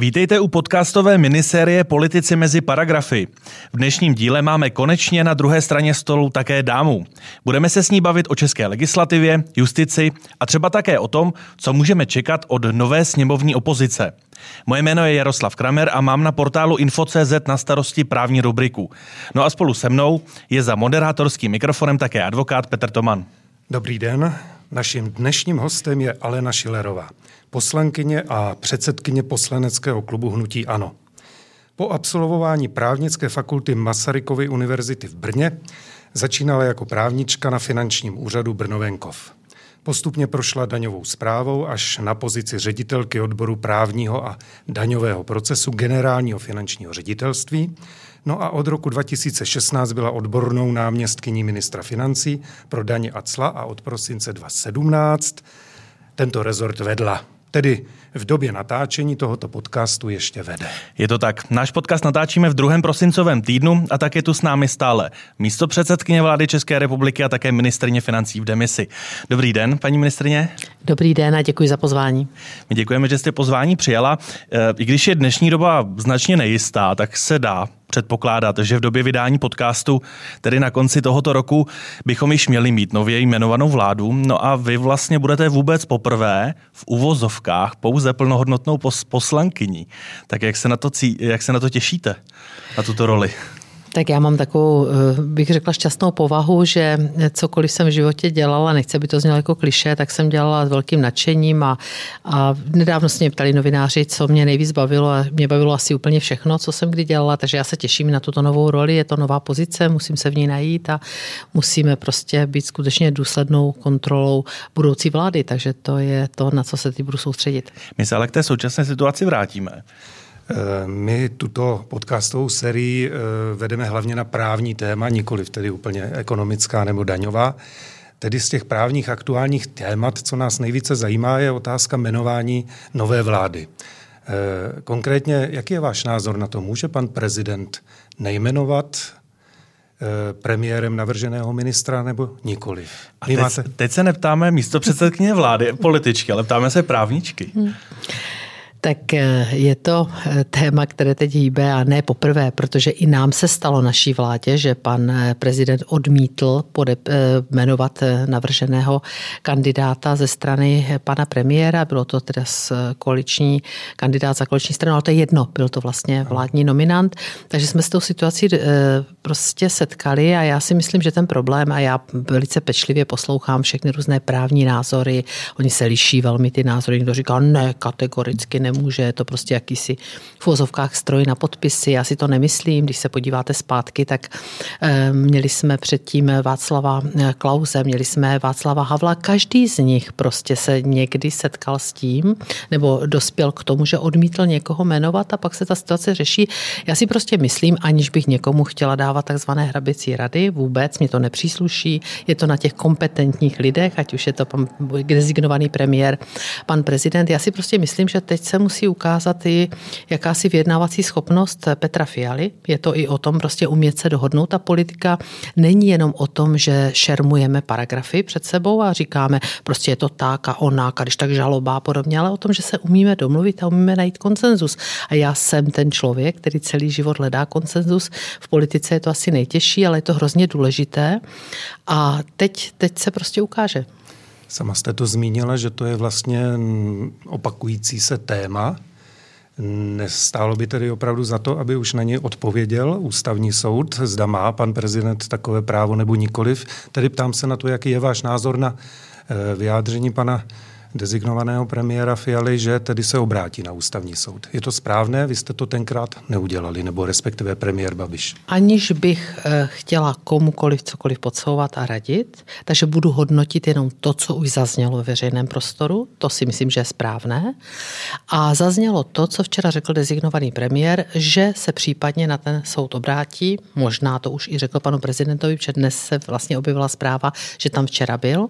Vítejte u podcastové minisérie Politici mezi paragrafy. V dnešním díle máme konečně na druhé straně stolu také dámu. Budeme se s ní bavit o české legislativě, justici a třeba také o tom, co můžeme čekat od nové sněmovní opozice. Moje jméno je Jaroslav Kramer a mám na portálu Info.cz na starosti právní rubriku. No a spolu se mnou je za moderátorským mikrofonem také advokát Petr Toman. Dobrý den. Naším dnešním hostem je Alena Šilerová, poslankyně a předsedkyně poslaneckého klubu Hnutí Ano. Po absolvování právnické fakulty Masarykovy univerzity v Brně začínala jako právnička na finančním úřadu Brnovenkov. Postupně prošla daňovou zprávou až na pozici ředitelky odboru právního a daňového procesu generálního finančního ředitelství. No a od roku 2016 byla odbornou náměstkyní ministra financí pro daně a cla a od prosince 2017 tento rezort vedla. Tedy v době natáčení tohoto podcastu ještě vede. Je to tak. Náš podcast natáčíme v druhém prosincovém týdnu a tak je tu s námi stále místo předsedkyně vlády České republiky a také ministrně financí v demisi. Dobrý den, paní ministrně. Dobrý den a děkuji za pozvání. My děkujeme, že jste pozvání přijala. E, I když je dnešní doba značně nejistá, tak se dá předpokládat, že v době vydání podcastu, tedy na konci tohoto roku, bychom již měli mít nově jmenovanou vládu. No a vy vlastně budete vůbec poprvé v uvozovkách pouze plnohodnotnou pos- poslankyní. Tak jak se, na to, cí- jak se na to těšíte, na tuto roli? Tak já mám takovou, eh, bych řekla, šťastnou povahu, že cokoliv jsem v životě dělala, nechce by to znělo jako kliše, tak jsem dělala s velkým nadšením a, a nedávno se mě ptali novináři, co mě nejvíc bavilo a mě bavilo asi úplně všechno, co jsem kdy dělala, takže já se těším na tuto novou roli, je to nová pozice, musím se v ní najít a musíme prostě být skutečně důslednou kontrolou budoucí vlády, takže to je to, na co se teď budu soustředit. My se ale k té současné situaci vrátíme. Eh, my tuto podcastovou sérii eh, vedeme hlavně na právní téma, nikoli tedy úplně ekonomická nebo daňová. Tedy z těch právních aktuálních témat, co nás nejvíce zajímá, je otázka jmenování nové vlády. Eh, konkrétně, jaký je váš názor na to? Může pan prezident nejmenovat premiérem navrženého ministra nebo nikoliv? A teď, máte... teď se neptáme místo předsedkyně vlády, političky, ale ptáme se právničky. Hmm. Tak eh, je to eh, téma, které teď hýbe a ne poprvé, protože i nám se stalo naší vládě, že pan eh, prezident odmítl podep- jmenovat navrženého kandidáta ze strany pana premiéra. Bylo to teda z koaliční kandidát za koaliční stranu, ale to je jedno, byl to vlastně vládní nominant. Takže jsme s tou situací prostě setkali a já si myslím, že ten problém, a já velice pečlivě poslouchám všechny různé právní názory, oni se liší velmi ty názory, někdo říká ne, kategoricky ne nemůže, je to prostě jakýsi v vozovkách stroj na podpisy. Já si to nemyslím, když se podíváte zpátky, tak eh, měli jsme předtím Václava eh, Klauze, měli jsme Václava Havla, každý z nich prostě se někdy setkal s tím, nebo dospěl k tomu, že odmítl někoho jmenovat a pak se ta situace řeší. Já si prostě myslím, aniž bych někomu chtěla dávat takzvané hrabicí rady, vůbec mě to nepřísluší, je to na těch kompetentních lidech, ať už je to pan designovaný premiér, pan prezident. Já si prostě myslím, že teď se musí ukázat i jakási vyjednávací schopnost Petra Fialy. Je to i o tom prostě umět se dohodnout. Ta politika není jenom o tom, že šermujeme paragrafy před sebou a říkáme, prostě je to tak a onak a když tak žaloba a podobně, ale o tom, že se umíme domluvit a umíme najít konsenzus. A já jsem ten člověk, který celý život hledá konsenzus. V politice je to asi nejtěžší, ale je to hrozně důležité. A teď, teď se prostě ukáže. Sama jste to zmínila, že to je vlastně opakující se téma. Nestálo by tedy opravdu za to, aby už na ně odpověděl ústavní soud, zda má pan prezident takové právo nebo nikoliv. Tedy ptám se na to, jaký je váš názor na eh, vyjádření pana dezignovaného premiéra Fialy, že tedy se obrátí na ústavní soud. Je to správné? Vy jste to tenkrát neudělali, nebo respektive premiér Babiš. Aniž bych eh, chtěla komukoliv cokoliv podsouvat a radit, takže budu hodnotit jenom to, co už zaznělo ve veřejném prostoru, to si myslím, že je správné. A zaznělo to, co včera řekl dezignovaný premiér, že se případně na ten soud obrátí, možná to už i řekl panu prezidentovi, protože dnes se vlastně objevila zpráva, že tam včera byl.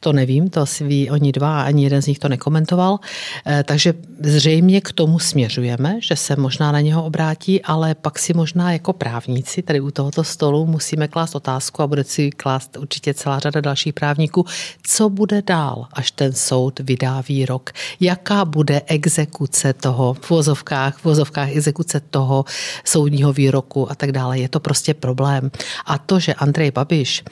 To nevím, to si ví oni dva, ani jeden z nich to nekomentoval. Eh, takže zřejmě k tomu směřujeme, že se možná na něho obrátí, ale pak si možná jako právníci tady u tohoto stolu musíme klást otázku a bude si klást určitě celá řada dalších právníků, co bude dál, až ten soud vydá výrok, jaká bude exekuce toho v vozovkách, v vozovkách exekuce toho soudního výroku a tak dále. Je to prostě problém. A to, že Andrej Babiš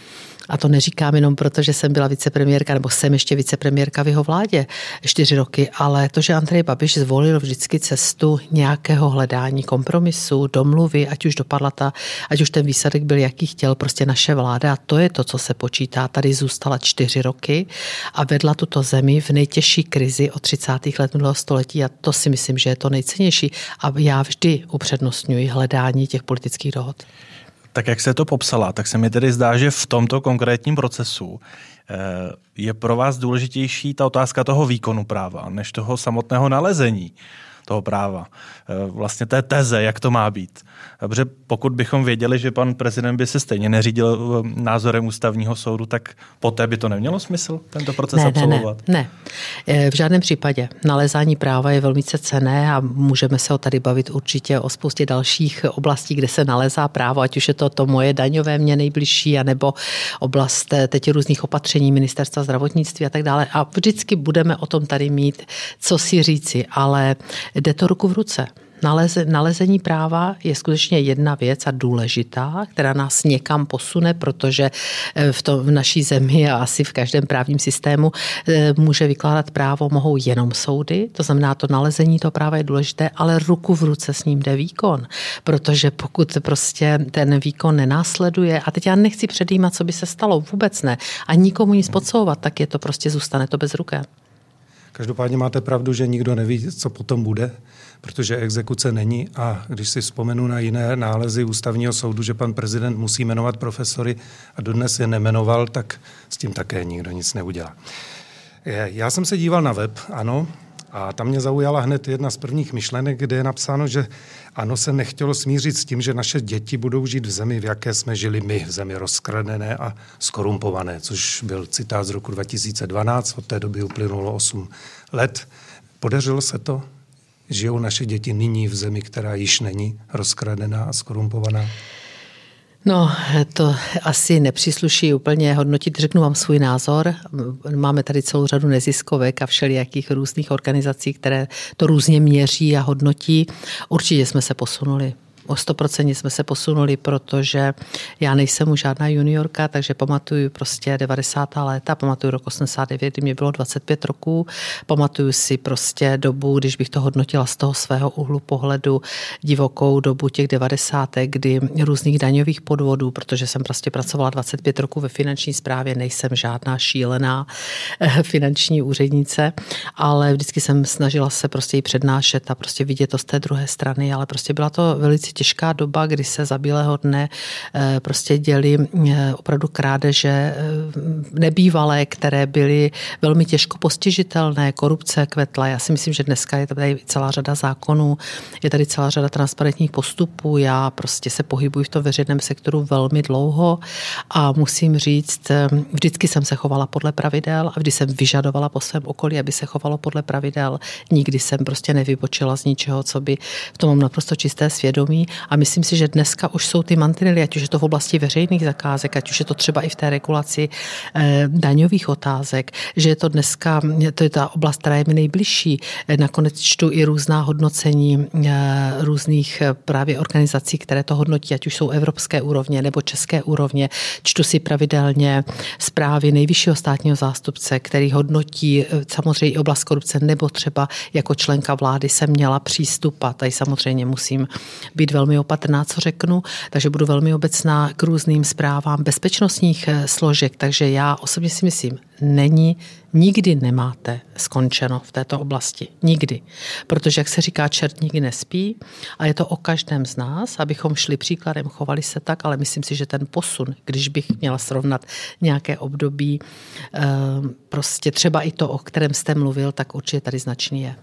a to neříkám jenom proto, že jsem byla vicepremiérka, nebo jsem ještě vicepremiérka v jeho vládě čtyři roky, ale to, že Andrej Babiš zvolil vždycky cestu nějakého hledání kompromisu, domluvy, ať už dopadla ta, ať už ten výsledek byl, jaký chtěl prostě naše vláda. A to je to, co se počítá. Tady zůstala čtyři roky a vedla tuto zemi v nejtěžší krizi od 30. let minulého století a to si myslím, že je to nejcennější. A já vždy upřednostňuji hledání těch politických dohod. Tak jak se to popsala, tak se mi tedy zdá, že v tomto konkrétním procesu eh, je pro vás důležitější ta otázka toho výkonu práva, než toho samotného nalezení toho práva. Eh, vlastně té teze, jak to má být. Protože pokud bychom věděli, že pan prezident by se stejně neřídil eh, názorem ústavního soudu, tak poté by to nemělo smysl tento proces ne, absolvovat? Ne, ne, ne. V žádném případě. Nalezání práva je velmi cené a můžeme se o tady bavit určitě o spoustě dalších oblastí, kde se nalezá právo, ať už je to to moje daňové mě nejbližší, anebo oblast eh, teď různých opatření ministerstva zdravotnictví a tak dále. A vždycky budeme o tom tady mít, co si říci, ale jde to ruku v ruce. Naleze, nalezení práva je skutečně jedna věc a důležitá, která nás někam posune, protože eh, v, to, v naší zemi a asi v každém právním systému eh, může vykládat právo mohou jenom soudy, to znamená, to nalezení toho práva je důležité, ale ruku v ruce s ním jde výkon, protože pokud prostě ten výkon nenásleduje, a teď já nechci předjímat, co by se stalo, vůbec ne, a nikomu nic podsouvat, tak je to prostě zůstane to bez ruky. Každopádně máte pravdu, že nikdo neví, co potom bude, protože exekuce není a když si vzpomenu na jiné nálezy ústavního soudu, že pan prezident musí jmenovat profesory a dodnes je nemenoval, tak s tím také nikdo nic neudělá. Já jsem se díval na web, ano, a tam mě zaujala hned jedna z prvních myšlenek, kde je napsáno, že ano, se nechtělo smířit s tím, že naše děti budou žít v zemi, v jaké jsme žili my, v zemi rozkradené a skorumpované, což byl citát z roku 2012, od té doby uplynulo 8 let. Podařilo se to? Žijou naše děti nyní v zemi, která již není rozkradená a skorumpovaná? No, to asi nepřísluší úplně hodnotit. Řeknu vám svůj názor. Máme tady celou řadu neziskovek a všelijakých různých organizací, které to různě měří a hodnotí. Určitě jsme se posunuli o 100% jsme se posunuli, protože já nejsem už žádná juniorka, takže pamatuju prostě 90. léta, pamatuju rok 89, kdy mě bylo 25 roků, pamatuju si prostě dobu, když bych to hodnotila z toho svého úhlu pohledu, divokou dobu těch 90. kdy různých daňových podvodů, protože jsem prostě pracovala 25 roků ve finanční správě, nejsem žádná šílená eh, finanční úřednice, ale vždycky jsem snažila se prostě i přednášet a prostě vidět to z té druhé strany, ale prostě byla to velice těžká doba, kdy se za bílého dne eh, prostě děli eh, opravdu krádeže eh, nebývalé, které byly velmi těžko postižitelné, korupce kvetla. Já si myslím, že dneska je tady celá řada zákonů, je tady celá řada transparentních postupů. Já prostě se pohybuji v tom veřejném sektoru velmi dlouho a musím říct, vždycky jsem se chovala podle pravidel a vždy jsem vyžadovala po svém okolí, aby se chovalo podle pravidel. Nikdy jsem prostě nevybočila z ničeho, co by v tom mám naprosto čisté svědomí a myslím si, že dneska už jsou ty mantinely, ať už je to v oblasti veřejných zakázek, ať už je to třeba i v té regulaci eh, daňových otázek, že je to dneska, to je ta oblast, která je mi nejbližší. Eh, nakonec čtu i různá hodnocení eh, různých právě organizací, které to hodnotí, ať už jsou evropské úrovně nebo české úrovně. Čtu si pravidelně zprávy nejvyššího státního zástupce, který hodnotí samozřejmě i oblast korupce, nebo třeba jako členka vlády jsem měla přístup a tady samozřejmě musím být velmi opatrná, co řeknu, takže budu velmi obecná k různým zprávám bezpečnostních eh, složek, takže já osobně si myslím, není, nikdy nemáte skončeno v této oblasti. Nikdy. Protože, jak se říká, čert nikdy nespí a je to o každém z nás, abychom šli příkladem, chovali se tak, ale myslím si, že ten posun, když bych měla srovnat nějaké období, eh, prostě třeba i to, o kterém jste mluvil, tak určitě tady značný je.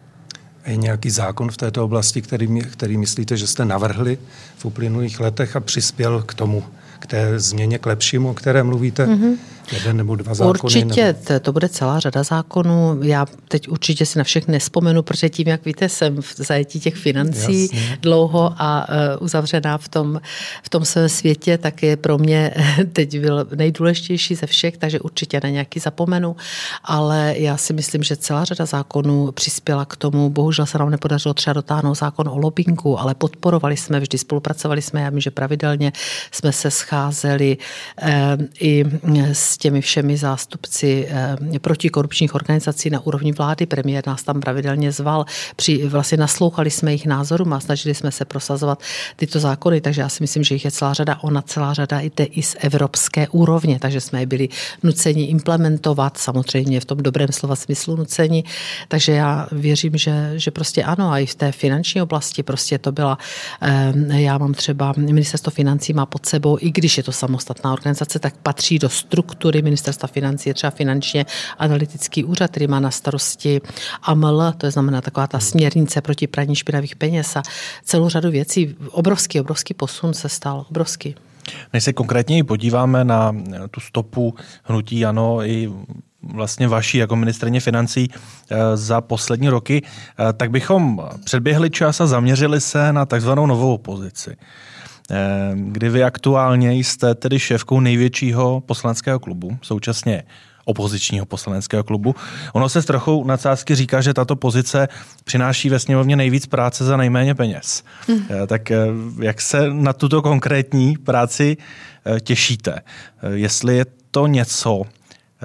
Je nějaký zákon v této oblasti, který, který myslíte, že jste navrhli v uplynulých letech a přispěl k tomu, k té změně k lepšímu, o které mluvíte? Mm-hmm. Jeden nebo dva zákony? Určitě, nebo... to bude celá řada zákonů. Já teď určitě si na všechny nespomenu, protože tím, jak víte, jsem v zajetí těch financí Jasně. dlouho a uh, uzavřená v tom, v tom svém světě, tak je pro mě teď byl nejdůležitější ze všech, takže určitě na nějaký zapomenu, ale já si myslím, že celá řada zákonů přispěla k tomu. Bohužel se nám nepodařilo třeba dotáhnout zákon o lobbingu, ale podporovali jsme, vždy spolupracovali jsme, já vím, že pravidelně jsme se scházeli eh, i s těmi všemi zástupci eh, protikorupčních organizací na úrovni vlády. Premiér nás tam pravidelně zval. Při, vlastně naslouchali jsme jejich názorům a snažili jsme se prosazovat tyto zákony, takže já si myslím, že jich je celá řada. Ona celá řada jde i z evropské úrovně, takže jsme je byli nuceni implementovat, samozřejmě v tom dobrém slova smyslu nuceni. Takže já věřím, že, že prostě ano, a i v té finanční oblasti prostě to byla, eh, já mám třeba, ministerstvo financí má pod sebou, i když je to samostatná organizace, tak patří do struktury ministerstva financí, je třeba finančně analytický úřad, který má na starosti AML, to je znamená taková ta směrnice proti praní špinavých peněz a celou řadu věcí. Obrovský, obrovský posun se stal, obrovský. Než se konkrétně podíváme na tu stopu hnutí ANO i vlastně vaší jako ministrně financí eh, za poslední roky, eh, tak bychom předběhli čas a zaměřili se na takzvanou novou opozici. Eh, kdy vy aktuálně jste tedy šéfkou největšího poslaneckého klubu, současně opozičního poslaneckého klubu. Ono se s trochou nadsázky říká, že tato pozice přináší ve sněmovně nejvíc práce za nejméně peněz. Hmm. Tak jak se na tuto konkrétní práci těšíte? Jestli je to něco,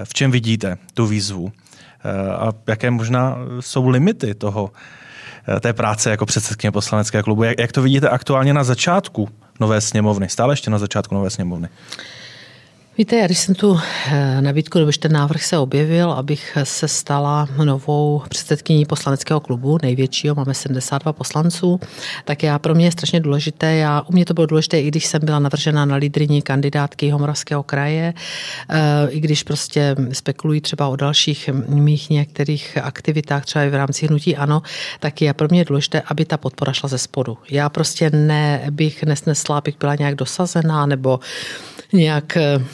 v čem vidíte tu výzvu eh, a jaké možná jsou limity toho, eh, té práce jako předsedkyně poslaneckého klubu. Jak, jak to vidíte aktuálně na začátku nové sněmovny, stále ještě na začátku nové sněmovny? Víte, já když jsem tu eh, nabídku, nebo ten návrh se objevil, abych se stala novou předsedkyní poslaneckého klubu, největšího, máme 72 poslanců, tak já pro mě je strašně důležité, já, u mě to bylo důležité, i když jsem byla navržena na lídriní kandidátky Homoravského kraje, eh, i když prostě spekulují třeba o dalších mých některých aktivitách, třeba i v rámci hnutí ANO, tak je pro mě důležité, aby ta podpora šla ze spodu. Já prostě ne, bych nesnesla, abych byla nějak dosazená nebo nějak eh,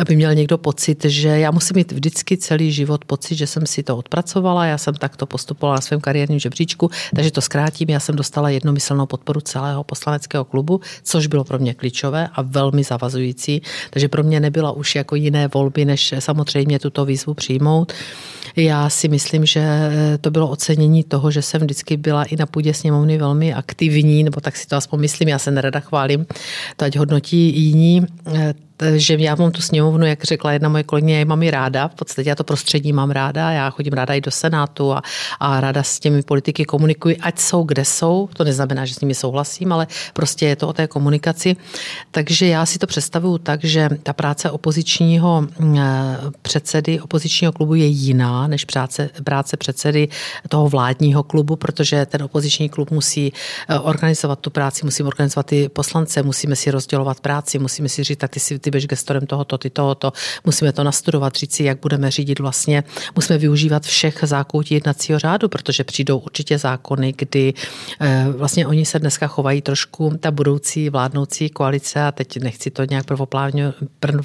aby měl někdo pocit, že já musím mít vždycky celý život pocit, že jsem si to odpracovala, já jsem takto postupovala na svém kariérním žebříčku, takže to zkrátím, já jsem dostala jednomyslnou podporu celého poslaneckého klubu, což bylo pro mě klíčové a velmi zavazující, takže pro mě nebyla už jako jiné volby, než samozřejmě tuto výzvu přijmout. Já si myslím, že to bylo ocenění toho, že jsem vždycky byla i na půdě sněmovny velmi aktivní, nebo tak si to aspoň myslím, já se nerada chválím, to ať hodnotí jiní že já mám tu sněmovnu, jak řekla jedna moje kolegyně, já mám i ráda, v podstatě já to prostředí mám ráda, já chodím ráda i do Senátu a, a ráda s těmi politiky komunikuji, ať jsou, kde jsou, to neznamená, že s nimi souhlasím, ale prostě je to o té komunikaci. Takže já si to představuju tak, že ta práce opozičního mm, předsedy opozičního klubu je jiná než práce, práce předsedy toho vládního klubu, protože ten opoziční klub musí eh, organizovat tu práci, musím organizovat ty poslance, musíme si rozdělovat práci, musíme si říct, tak ty si ty budeš gestorem tohoto, ty tohoto. Musíme to nastudovat, říct si, jak budeme řídit vlastně. Musíme využívat všech zákoutí jednacího řádu, protože přijdou určitě zákony, kdy eh, vlastně oni se dneska chovají trošku, ta budoucí vládnoucí koalice, a teď nechci to nějak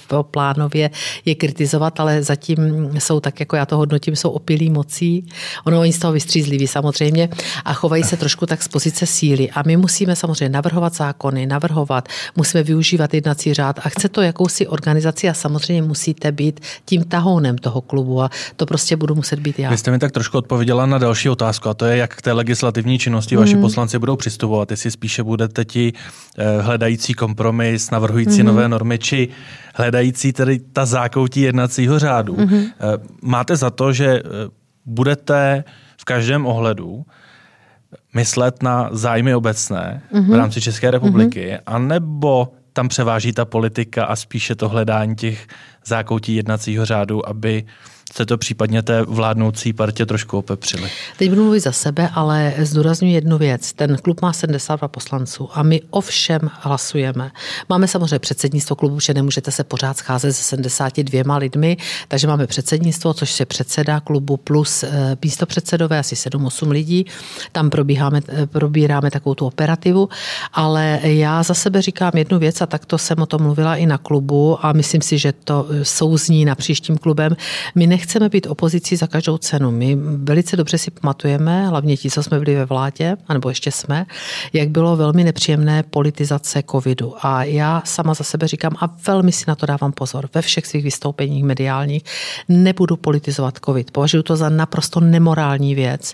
prvoplánově je kritizovat, ale zatím jsou tak, jako já to hodnotím, jsou opilí mocí. Ono oni z toho vystřízliví samozřejmě a chovají se trošku tak z pozice síly. A my musíme samozřejmě navrhovat zákony, navrhovat, musíme využívat jednací řád a chce to jakousi organizaci a samozřejmě musíte být tím tahounem toho klubu a to prostě budu muset být já. Vy jste mi tak trošku odpověděla na další otázku a to je, jak k té legislativní činnosti hmm. vaši poslanci budou přistupovat, jestli spíše budete ti eh, hledající kompromis, navrhující hmm. nové normy, či hledající tedy ta zákoutí jednacího řádu. Hmm. Máte za to, že eh, budete v každém ohledu myslet na zájmy obecné mm-hmm. v rámci České republiky, mm-hmm. anebo tam převáží ta politika a spíše to hledání těch zákoutí jednacího řádu, aby jste to případně té vládnoucí partě trošku opepřili. Teď budu mluvit za sebe, ale zdůraznuju jednu věc. Ten klub má 72 poslanců a my o všem hlasujeme. Máme samozřejmě předsednictvo klubu, že nemůžete se pořád scházet se 72 lidmi, takže máme předsednictvo, což je předseda klubu plus eh, místo předsedové, asi 7-8 lidí. Tam probíháme, eh, probíráme takovou tu operativu, ale já za sebe říkám jednu věc a takto jsem o tom mluvila i na klubu a myslím si, že to eh, souzní na příštím klubem. My nechceme být opozicí za každou cenu. My velice dobře si pamatujeme, hlavně ti, co jsme byli ve vládě, anebo ještě jsme, jak bylo velmi nepříjemné politizace covidu. A já sama za sebe říkám a velmi si na to dávám pozor ve všech svých vystoupeních mediálních, nebudu politizovat covid. Považuji to za naprosto nemorální věc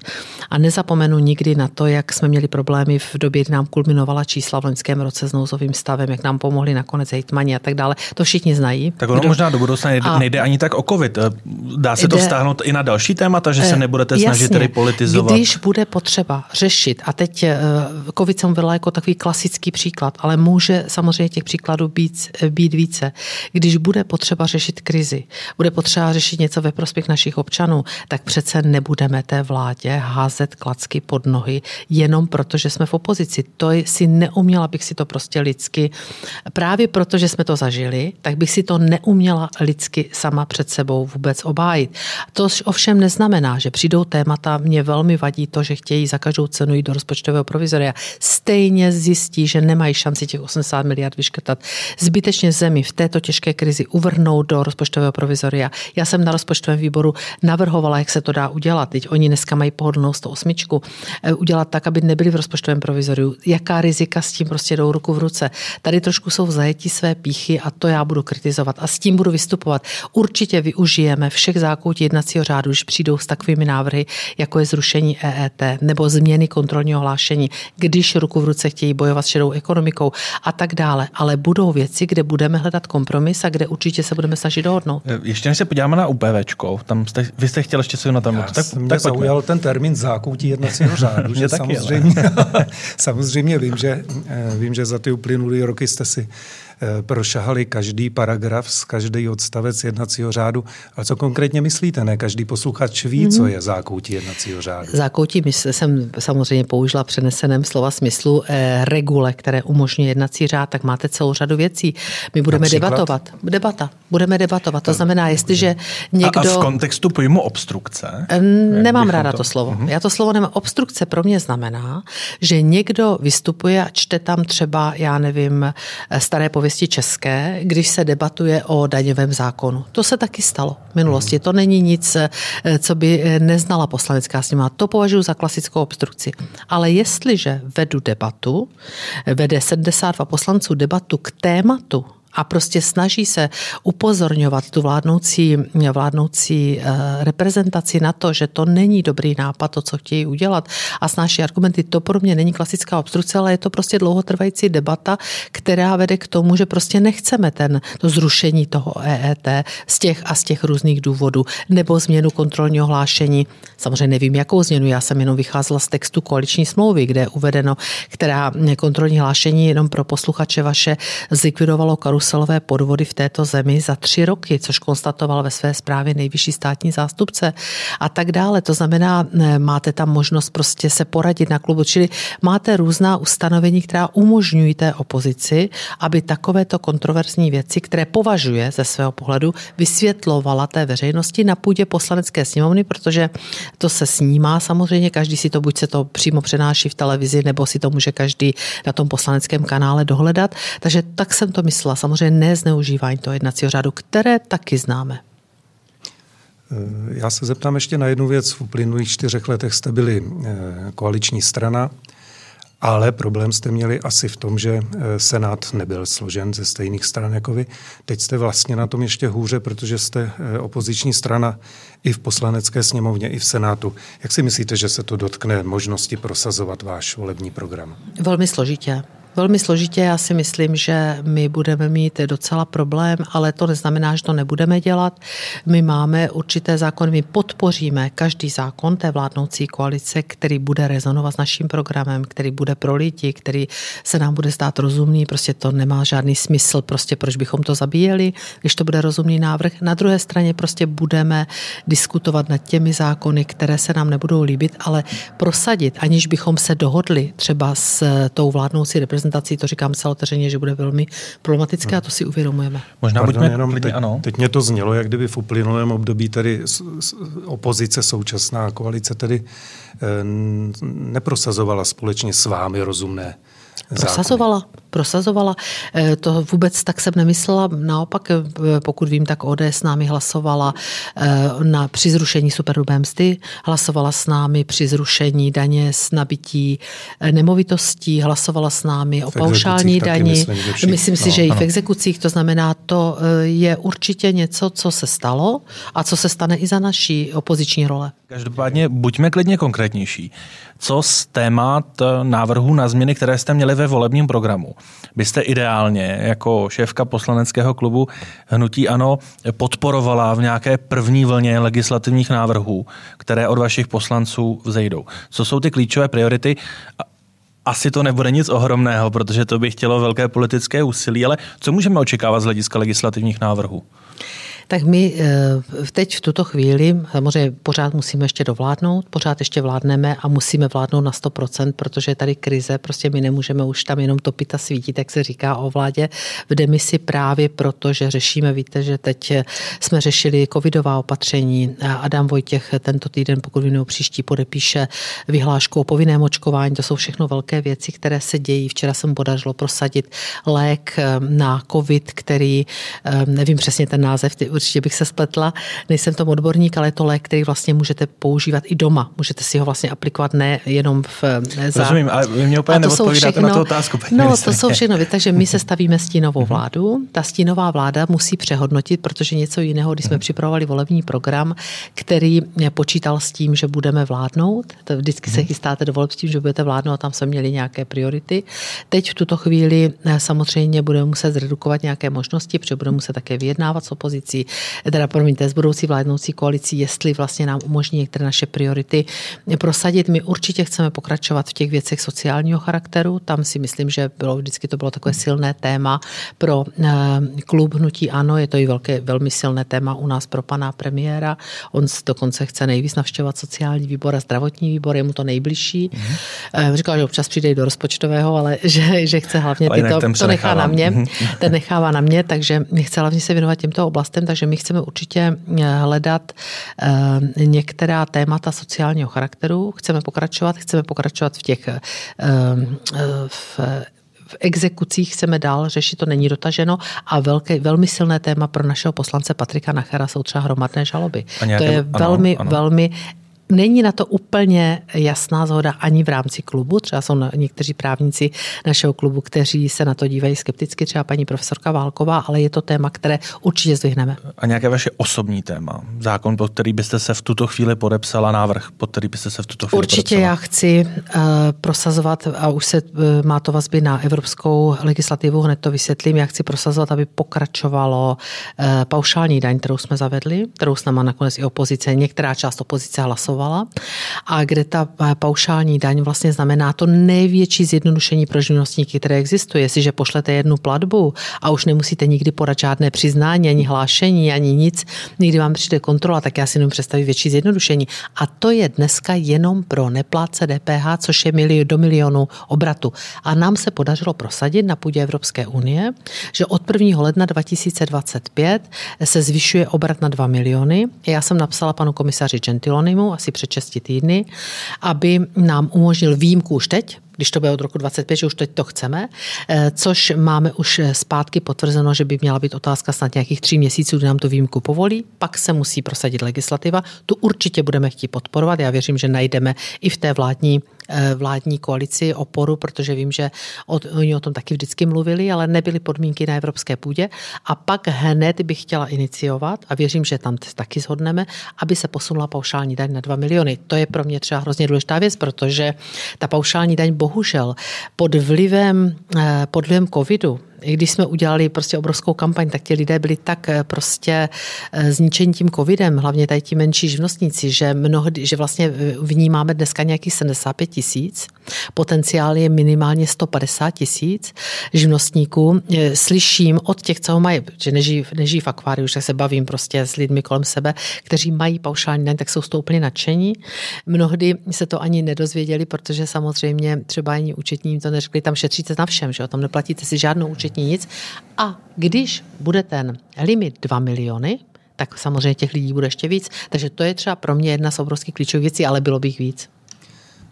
a nezapomenu nikdy na to, jak jsme měli problémy v době, kdy nám kulminovala čísla v loňském roce s nouzovým stavem, jak nám pomohli nakonec hejtmani a tak dále. To všichni znají. Tak ono Kdo... možná do budoucna nejde, a... nejde ani tak o covid. Dá se to vztáhnout i na další témata, že se eh, nebudete snažit Jasně, tedy politizovat? Když bude potřeba řešit, a teď eh, covid jsem byla jako takový klasický příklad, ale může samozřejmě těch příkladů být, být více. Když bude potřeba řešit krizi, bude potřeba řešit něco ve prospěch našich občanů, tak přece nebudeme té vládě házet klacky pod nohy jenom proto, že jsme v opozici. To si neuměla bych si to prostě lidsky, právě proto, že jsme to zažili, tak bych si to neuměla lidsky sama před sebou vůbec obájit. To ovšem neznamená, že přijdou témata, mě velmi vadí to, že chtějí za každou cenu jít do rozpočtového provizoria. Stejně zjistí, že nemají šanci těch 80 miliard vyškrtat. Zbytečně zemi v této těžké krizi uvrhnout do rozpočtového provizoria. Já jsem na rozpočtovém výboru navrhovala, jak se to dá udělat. Teď oni dneska mají pohodlnou 108. Eh, udělat tak, aby nebyli v rozpočtovém provizoriu. Jaká rizika s tím prostě jdou ruku v ruce. Tady trošku jsou v zajetí své píchy a to já budu kritizovat a s tím budu vystupovat. Určitě využijeme všech zákoutí jednacího řádu, když přijdou s takovými návrhy, jako je zrušení EET nebo změny kontrolního hlášení, když ruku v ruce chtějí bojovat s šedou ekonomikou a tak dále. Ale budou věci, kde budeme hledat kompromis a kde určitě se budeme snažit dohodnout. Eh, ještě než se podíváme na UPVčko, tam jste, vy jste chtěl ještě co na tom. Tak, mě tak zaujal ten termín zákoutí jednacího řádu, že samozřejmě, samozřejmě vím, že, eh, vím, že za ty uplynulé roky jste si prošahali každý paragraf z každý odstavec jednacího řádu. A co konkrétně myslíte? Ne každý posluchač ví, mm-hmm. co je zákoutí jednacího řádu. Zákoutí jsem samozřejmě použila přeneseném slova smyslu eh, regule, které umožňuje jednací řád, tak máte celou řadu věcí. My budeme Například? debatovat. Debata. Budeme debatovat. To znamená, jestliže někdo... A, a v kontextu pojmu obstrukce? Nemám ráda to, to slovo. Uh-huh. Já to slovo nemám. Obstrukce pro mě znamená, že někdo vystupuje a čte tam třeba, já nevím, eh, staré pověsti pověsti české, když se debatuje o daňovém zákonu. To se taky stalo v minulosti. To není nic, eh, co by eh, neznala poslanecká sněmovna. To považuji za klasickou obstrukci. Ale jestliže vedu debatu, vede 72 poslanců debatu k tématu, a prostě snaží se upozorňovat tu vládnoucí, vládnoucí eh, reprezentaci na to, že to není dobrý nápad, to, co chtějí udělat a snáší argumenty. To pro mě není klasická obstrukce, ale je to prostě dlouhotrvající debata, která vede k tomu, že prostě nechceme ten, to zrušení toho EET z těch a z těch různých důvodů, nebo změnu kontrolního hlášení. Samozřejmě nevím, jakou změnu, já jsem jenom vycházela z textu koaliční smlouvy, kde je uvedeno, která kontrolní hlášení jenom pro posluchače vaše zlikvidovalo karus karuselové podvody v této zemi za tři roky, což konstatoval ve své zprávě nejvyšší státní zástupce a tak dále. To znamená, máte tam možnost prostě se poradit na klubu, čili máte různá ustanovení, která umožňují té opozici, aby takovéto kontroverzní věci, které považuje ze svého pohledu, vysvětlovala té veřejnosti na půdě poslanecké sněmovny, protože to se snímá samozřejmě, každý si to buď se to přímo přenáší v televizi, nebo si to může každý na tom poslaneckém kanále dohledat. Takže tak jsem to myslela. Samozřejmě samozřejmě nezneužívání toho jednacího řádu, které taky známe. Eh, já se zeptám ještě na jednu věc. V uplynulých čtyřech letech jste byli eh, koaliční strana, ale problém jste měli asi v tom, že eh, Senát nebyl složen ze stejných stran jako vy. Teď jste vlastně na tom ještě hůře, protože jste opoziční strana i v poslanecké sněmovně, i v Senátu. Jak si myslíte, že se to dotkne možnosti prosazovat váš volební program? Velmi složitě velmi složitě. Já si myslím, že my budeme mít docela problém, ale to neznamená, že to nebudeme dělat. My máme určité zákony, my podpoříme každý zákon té vládnoucí koalice, který bude rezonovat s naším programem, který bude pro lidi, který se nám bude stát rozumný. Prostě to nemá žádný smysl, prostě proč bychom to zabíjeli, když to bude rozumný návrh. Na druhé straně prostě budeme diskutovat nad těmi zákony, které se nám nebudou líbit, ale prosadit, aniž bychom se dohodli třeba s tou vládnoucí reprezentací, to říkám celé otevřeně, že bude velmi problematické a to si uvědomujeme. Možná Pardon, buďme jenom teď, ano. teď mě to znělo, jak kdyby v uplynulém období tady opozice současná koalice tedy eh, neprosazovala společně s vámi rozumné Prosazovala, prosazovala. Eh, to vůbec tak jsem nemyslela. Naopak, eh, pokud vím, tak ODS s námi hlasovala eh, na, při zrušení superhrubé mzdy, hlasovala s námi při zrušení daně z nabití nemovitostí, hlasovala s námi o paušální dani. Myslím, myslím si, no, že i v exekucích. To znamená, to je určitě něco, co se stalo a co se stane i za naší opoziční role. Každopádně buďme klidně konkrétnější. Co z témat návrhů na změny, které jste měli ve volebním programu, byste ideálně jako šéfka poslaneckého klubu Hnutí Ano podporovala v nějaké první vlně legislativních návrhů, které od vašich poslanců vzejdou? Co jsou ty klíčové priority? Asi to nebude nic ohromného, protože to by chtělo velké politické úsilí, ale co můžeme očekávat z hlediska legislativních návrhů? Tak my eh, teď v tuto chvíli samozřejmě pořád musíme ještě dovládnout, pořád ještě vládneme a musíme vládnout na 100%, protože je tady krize, prostě my nemůžeme už tam jenom topit a svítit, jak se říká o vládě v demisi právě proto, že řešíme, víte, že teď jsme řešili covidová opatření. Adam Vojtěch tento týden, pokud vím, příští podepíše vyhlášku o povinném očkování. To jsou všechno velké věci, které se dějí. Včera jsem podařilo prosadit lék eh, na covid, který, eh, nevím přesně ten název, určitě bych se spletla, nejsem tom odborník, ale je to lék, který vlastně můžete používat i doma. Můžete si ho vlastně aplikovat ne jenom v za... Rozumím, ale vy mě úplně neodpovídáte všechno, na tu otázku. No, ministře. to jsou všechno, takže my se stavíme stínovou mhm. vládu. Ta stínová vláda musí přehodnotit, protože něco jiného, když jsme mhm. připravovali volební program, který počítal s tím, že budeme vládnout, to vždycky se mhm. chystáte do voleb s tím, že budete vládnout, tam jsme měli nějaké priority. Teď v tuto chvíli eh, samozřejmě budeme muset zredukovat nějaké možnosti, protože budeme muset také vyjednávat s opozicí, teda promiňte, s budoucí vládnoucí koalicí, jestli vlastně nám umožní některé naše priority prosadit. My určitě chceme pokračovat v těch věcech sociálního charakteru. Tam si myslím, že bylo vždycky to bylo takové silné téma pro eh, klub Hnutí Ano. Je to i velké, velmi silné téma u nás pro pana premiéra. On dokonce chce nejvíc navštěvovat sociální výbor a zdravotní výbor, je mu to nejbližší. Mm-hmm. Říkal, že občas přijde i do rozpočtového, ale že, že chce hlavně tyto, to nechá na mě, mhm. ten nechává na mě, takže chce hlavně se věnovat těmto oblastem, takže my chceme určitě eh, hledat eh, některá témata sociálního charakteru. Chceme pokračovat, chceme pokračovat v těch eh, v v exekucích chceme dál řešit, to není dotaženo a velké, velmi silné téma pro našeho poslance Patrika Nachera jsou třeba hromadné žaloby. Nějaké, to je ano, velmi, ano. velmi Není na to úplně jasná zhoda ani v rámci klubu. Třeba jsou někteří právníci našeho klubu, kteří se na to dívají skepticky, třeba paní profesorka Válková, ale je to téma, které určitě zdvihneme. A nějaké vaše osobní téma? Zákon, pod který byste se v tuto chvíli podepsala, návrh, pod který byste se v tuto chvíli Určitě podepsala? já chci uh, prosazovat, a už se uh, má to vazby na evropskou legislativu, hned to vysvětlím, já chci prosazovat, aby pokračovalo uh, paušální daň, kterou jsme zavedli, kterou s náma nakonec i opozice, některá část opozice hlasovala zmiňovala, a kde ta paušální daň vlastně znamená to největší zjednodušení pro živnostníky, které existuje. Jestliže pošlete jednu platbu a už nemusíte nikdy podat žádné přiznání, ani hlášení, ani nic, nikdy vám přijde kontrola, tak já si jenom představit větší zjednodušení. A to je dneska jenom pro nepláce DPH, což je milion, do milionu obratu. A nám se podařilo prosadit na půdě Evropské unie, že od 1. ledna 2025 se zvyšuje obrat na 2 miliony. Já jsem napsala panu komisaři Gentilonimu asi před 6 týdny, aby nám umožnil výjimku už teď, když to bude od roku 25, že už teď to chceme, eh, což máme už zpátky potvrzeno, že by měla být otázka snad nějakých tří měsíců, kdy nám tu výjimku povolí, pak se musí prosadit legislativa, tu určitě budeme chtít podporovat, já věřím, že najdeme i v té vládní vládní koalici oporu, protože vím, že od, oni o tom taky vždycky mluvili, ale nebyly podmínky na evropské půdě. A pak hned bych chtěla iniciovat a věřím, že tam taky shodneme, aby se posunula paušální daň na 2 miliony. To je pro mě třeba hrozně důležitá věc, protože ta paušální daň bohužel pod vlivem, eh, pod vlivem covidu, když jsme udělali prostě obrovskou kampaň, tak ti lidé byli tak eh, prostě eh, zničení tím covidem, hlavně tady ti menší živnostníci, že mnohdy, že vlastně v ní máme dneska nějakých 75 tisíc, potenciál je minimálně 150 tisíc živnostníků. Eh, slyším od těch, co ho mají, že nežijí, nežijí v akváriu, že se bavím prostě s lidmi kolem sebe, kteří mají paušální daň, tak jsou z toho úplně nadšení. Mnohdy se to ani nedozvěděli, protože samozřejmě třeba ani účetní jim to neřekli, tam šetříte na všem, že o tom neplatíte si žádnou účetní absolutně nic. A když bude ten limit 2 miliony, tak samozřejmě těch lidí bude ještě víc. Takže to je třeba pro mě jedna z obrovských klíčových věcí, ale bylo bych víc.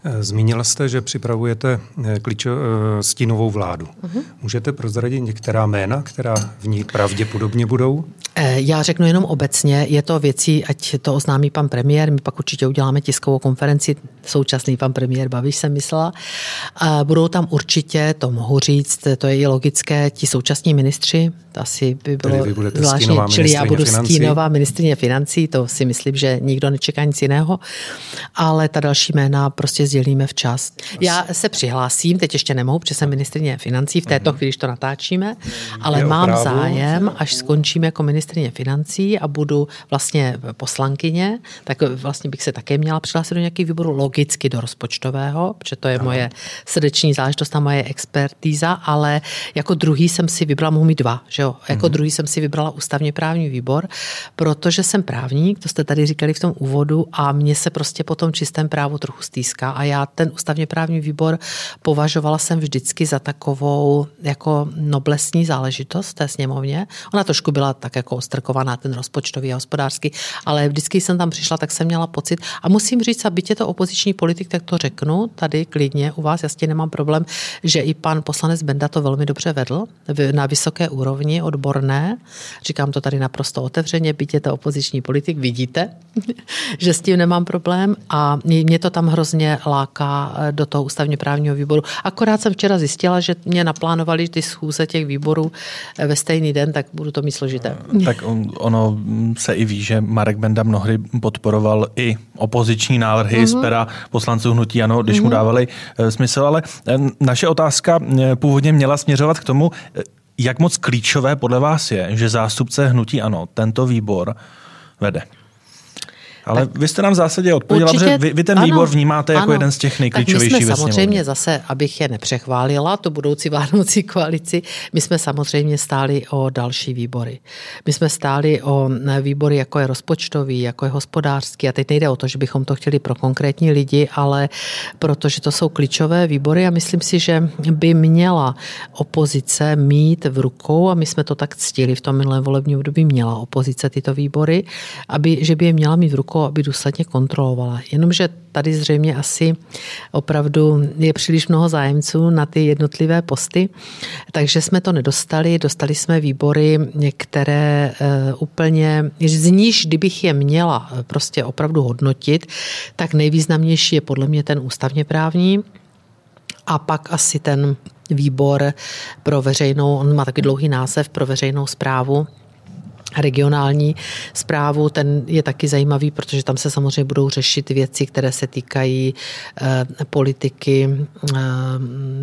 Eh, zmínila jste, že připravujete eh, klíčo, eh, stínovou vládu. Uh-huh. Můžete prozradit některá jména, která v ní pravděpodobně budou? Já řeknu jenom obecně, je to věcí, ať to oznámí pan premiér, my pak určitě uděláme tiskovou konferenci, současný pan premiér Babiš jsem myslela. Budou tam určitě, to mohu říct, to je i logické, ti současní ministři, to asi by bylo zvláštní, čili já budu financí. stínová ministrině financí, to si myslím, že nikdo nečeká nic jiného, ale ta další jména prostě sdělíme včas. Já se přihlásím, teď ještě nemohu, protože jsem ministrině financí v této mhm. chvíli, když to natáčíme, ale je mám opravdu. zájem, až skončím jako ministrině financí a budu vlastně poslankyně, tak vlastně bych se také měla přihlásit do nějakých výborů, logicky do rozpočtového, protože to je ano. moje srdeční záležitost a moje expertíza, ale jako druhý jsem si vybrala, mohu mít dva, že jo? Jako mm-hmm. druhý jsem si vybrala ústavně právní výbor, protože jsem právník, to jste tady říkali v tom úvodu, a mě se prostě po tom čistém právu trochu stýská a já ten ústavně právní výbor považovala jsem vždycky za takovou jako noblesní záležitost té sněmovně. Ona trošku byla tak jako ostrkovaná, ten rozpočtový a hospodářský, ale vždycky jsem tam přišla, tak jsem měla pocit. A musím říct, a byť je to opoziční politik, tak to řeknu tady klidně u vás, jasně nemám problém, že i pan poslanec Benda to velmi dobře vedl na vysoké úrovni, odborné. Říkám to tady naprosto otevřeně, byť je to opoziční politik, vidíte, že s tím nemám problém a mě to tam hrozně láká eh, do toho ústavně právního výboru. Akorát jsem včera zjistila, že mě naplánovali ty schůze těch výborů eh, ve stejný den, tak budu to mít složité. Tak ono se i ví, že Marek Benda mnohdy podporoval i opoziční návrhy mm-hmm. z pera poslanců Hnutí Ano, když mm-hmm. mu mhm. dávali eh, smysl, ale naše otázka původně měla směřovat k tomu, jak moc klíčové podle vás je, že zástupce Hnutí Ano tento výbor vede? Ale tak vy jste nám v zásadě odpověděla, že vy, vy ten ano, výbor vnímáte jako ano, jeden z těch nejklíčovějších tak my jsme samozřejmě zase, abych je nepřechválila, tu budoucí vládnoucí koalici, my jsme samozřejmě stáli o další výbory. My jsme stáli o výbory, jako je rozpočtový, jako je hospodářský. A teď nejde o to, že bychom to chtěli pro konkrétní lidi, ale protože to jsou klíčové výbory a myslím si, že by měla opozice mít v rukou, a my jsme to tak ctili v tom minulém volebním období, měla opozice tyto výbory, aby, že by je měla mít v rukou rukou, aby důsledně kontrolovala. Jenomže tady zřejmě asi opravdu je příliš mnoho zájemců na ty jednotlivé posty, takže jsme to nedostali. Dostali jsme výbory, které eh, úplně, z níž, kdybych je měla eh, prostě opravdu hodnotit, tak nejvýznamnější je podle mě ten ústavně právní, a pak asi ten výbor pro veřejnou, on má taky dlouhý název, pro veřejnou zprávu regionální zprávu, ten je taky zajímavý, protože tam se samozřejmě budou řešit věci, které se týkají eh, politiky, eh,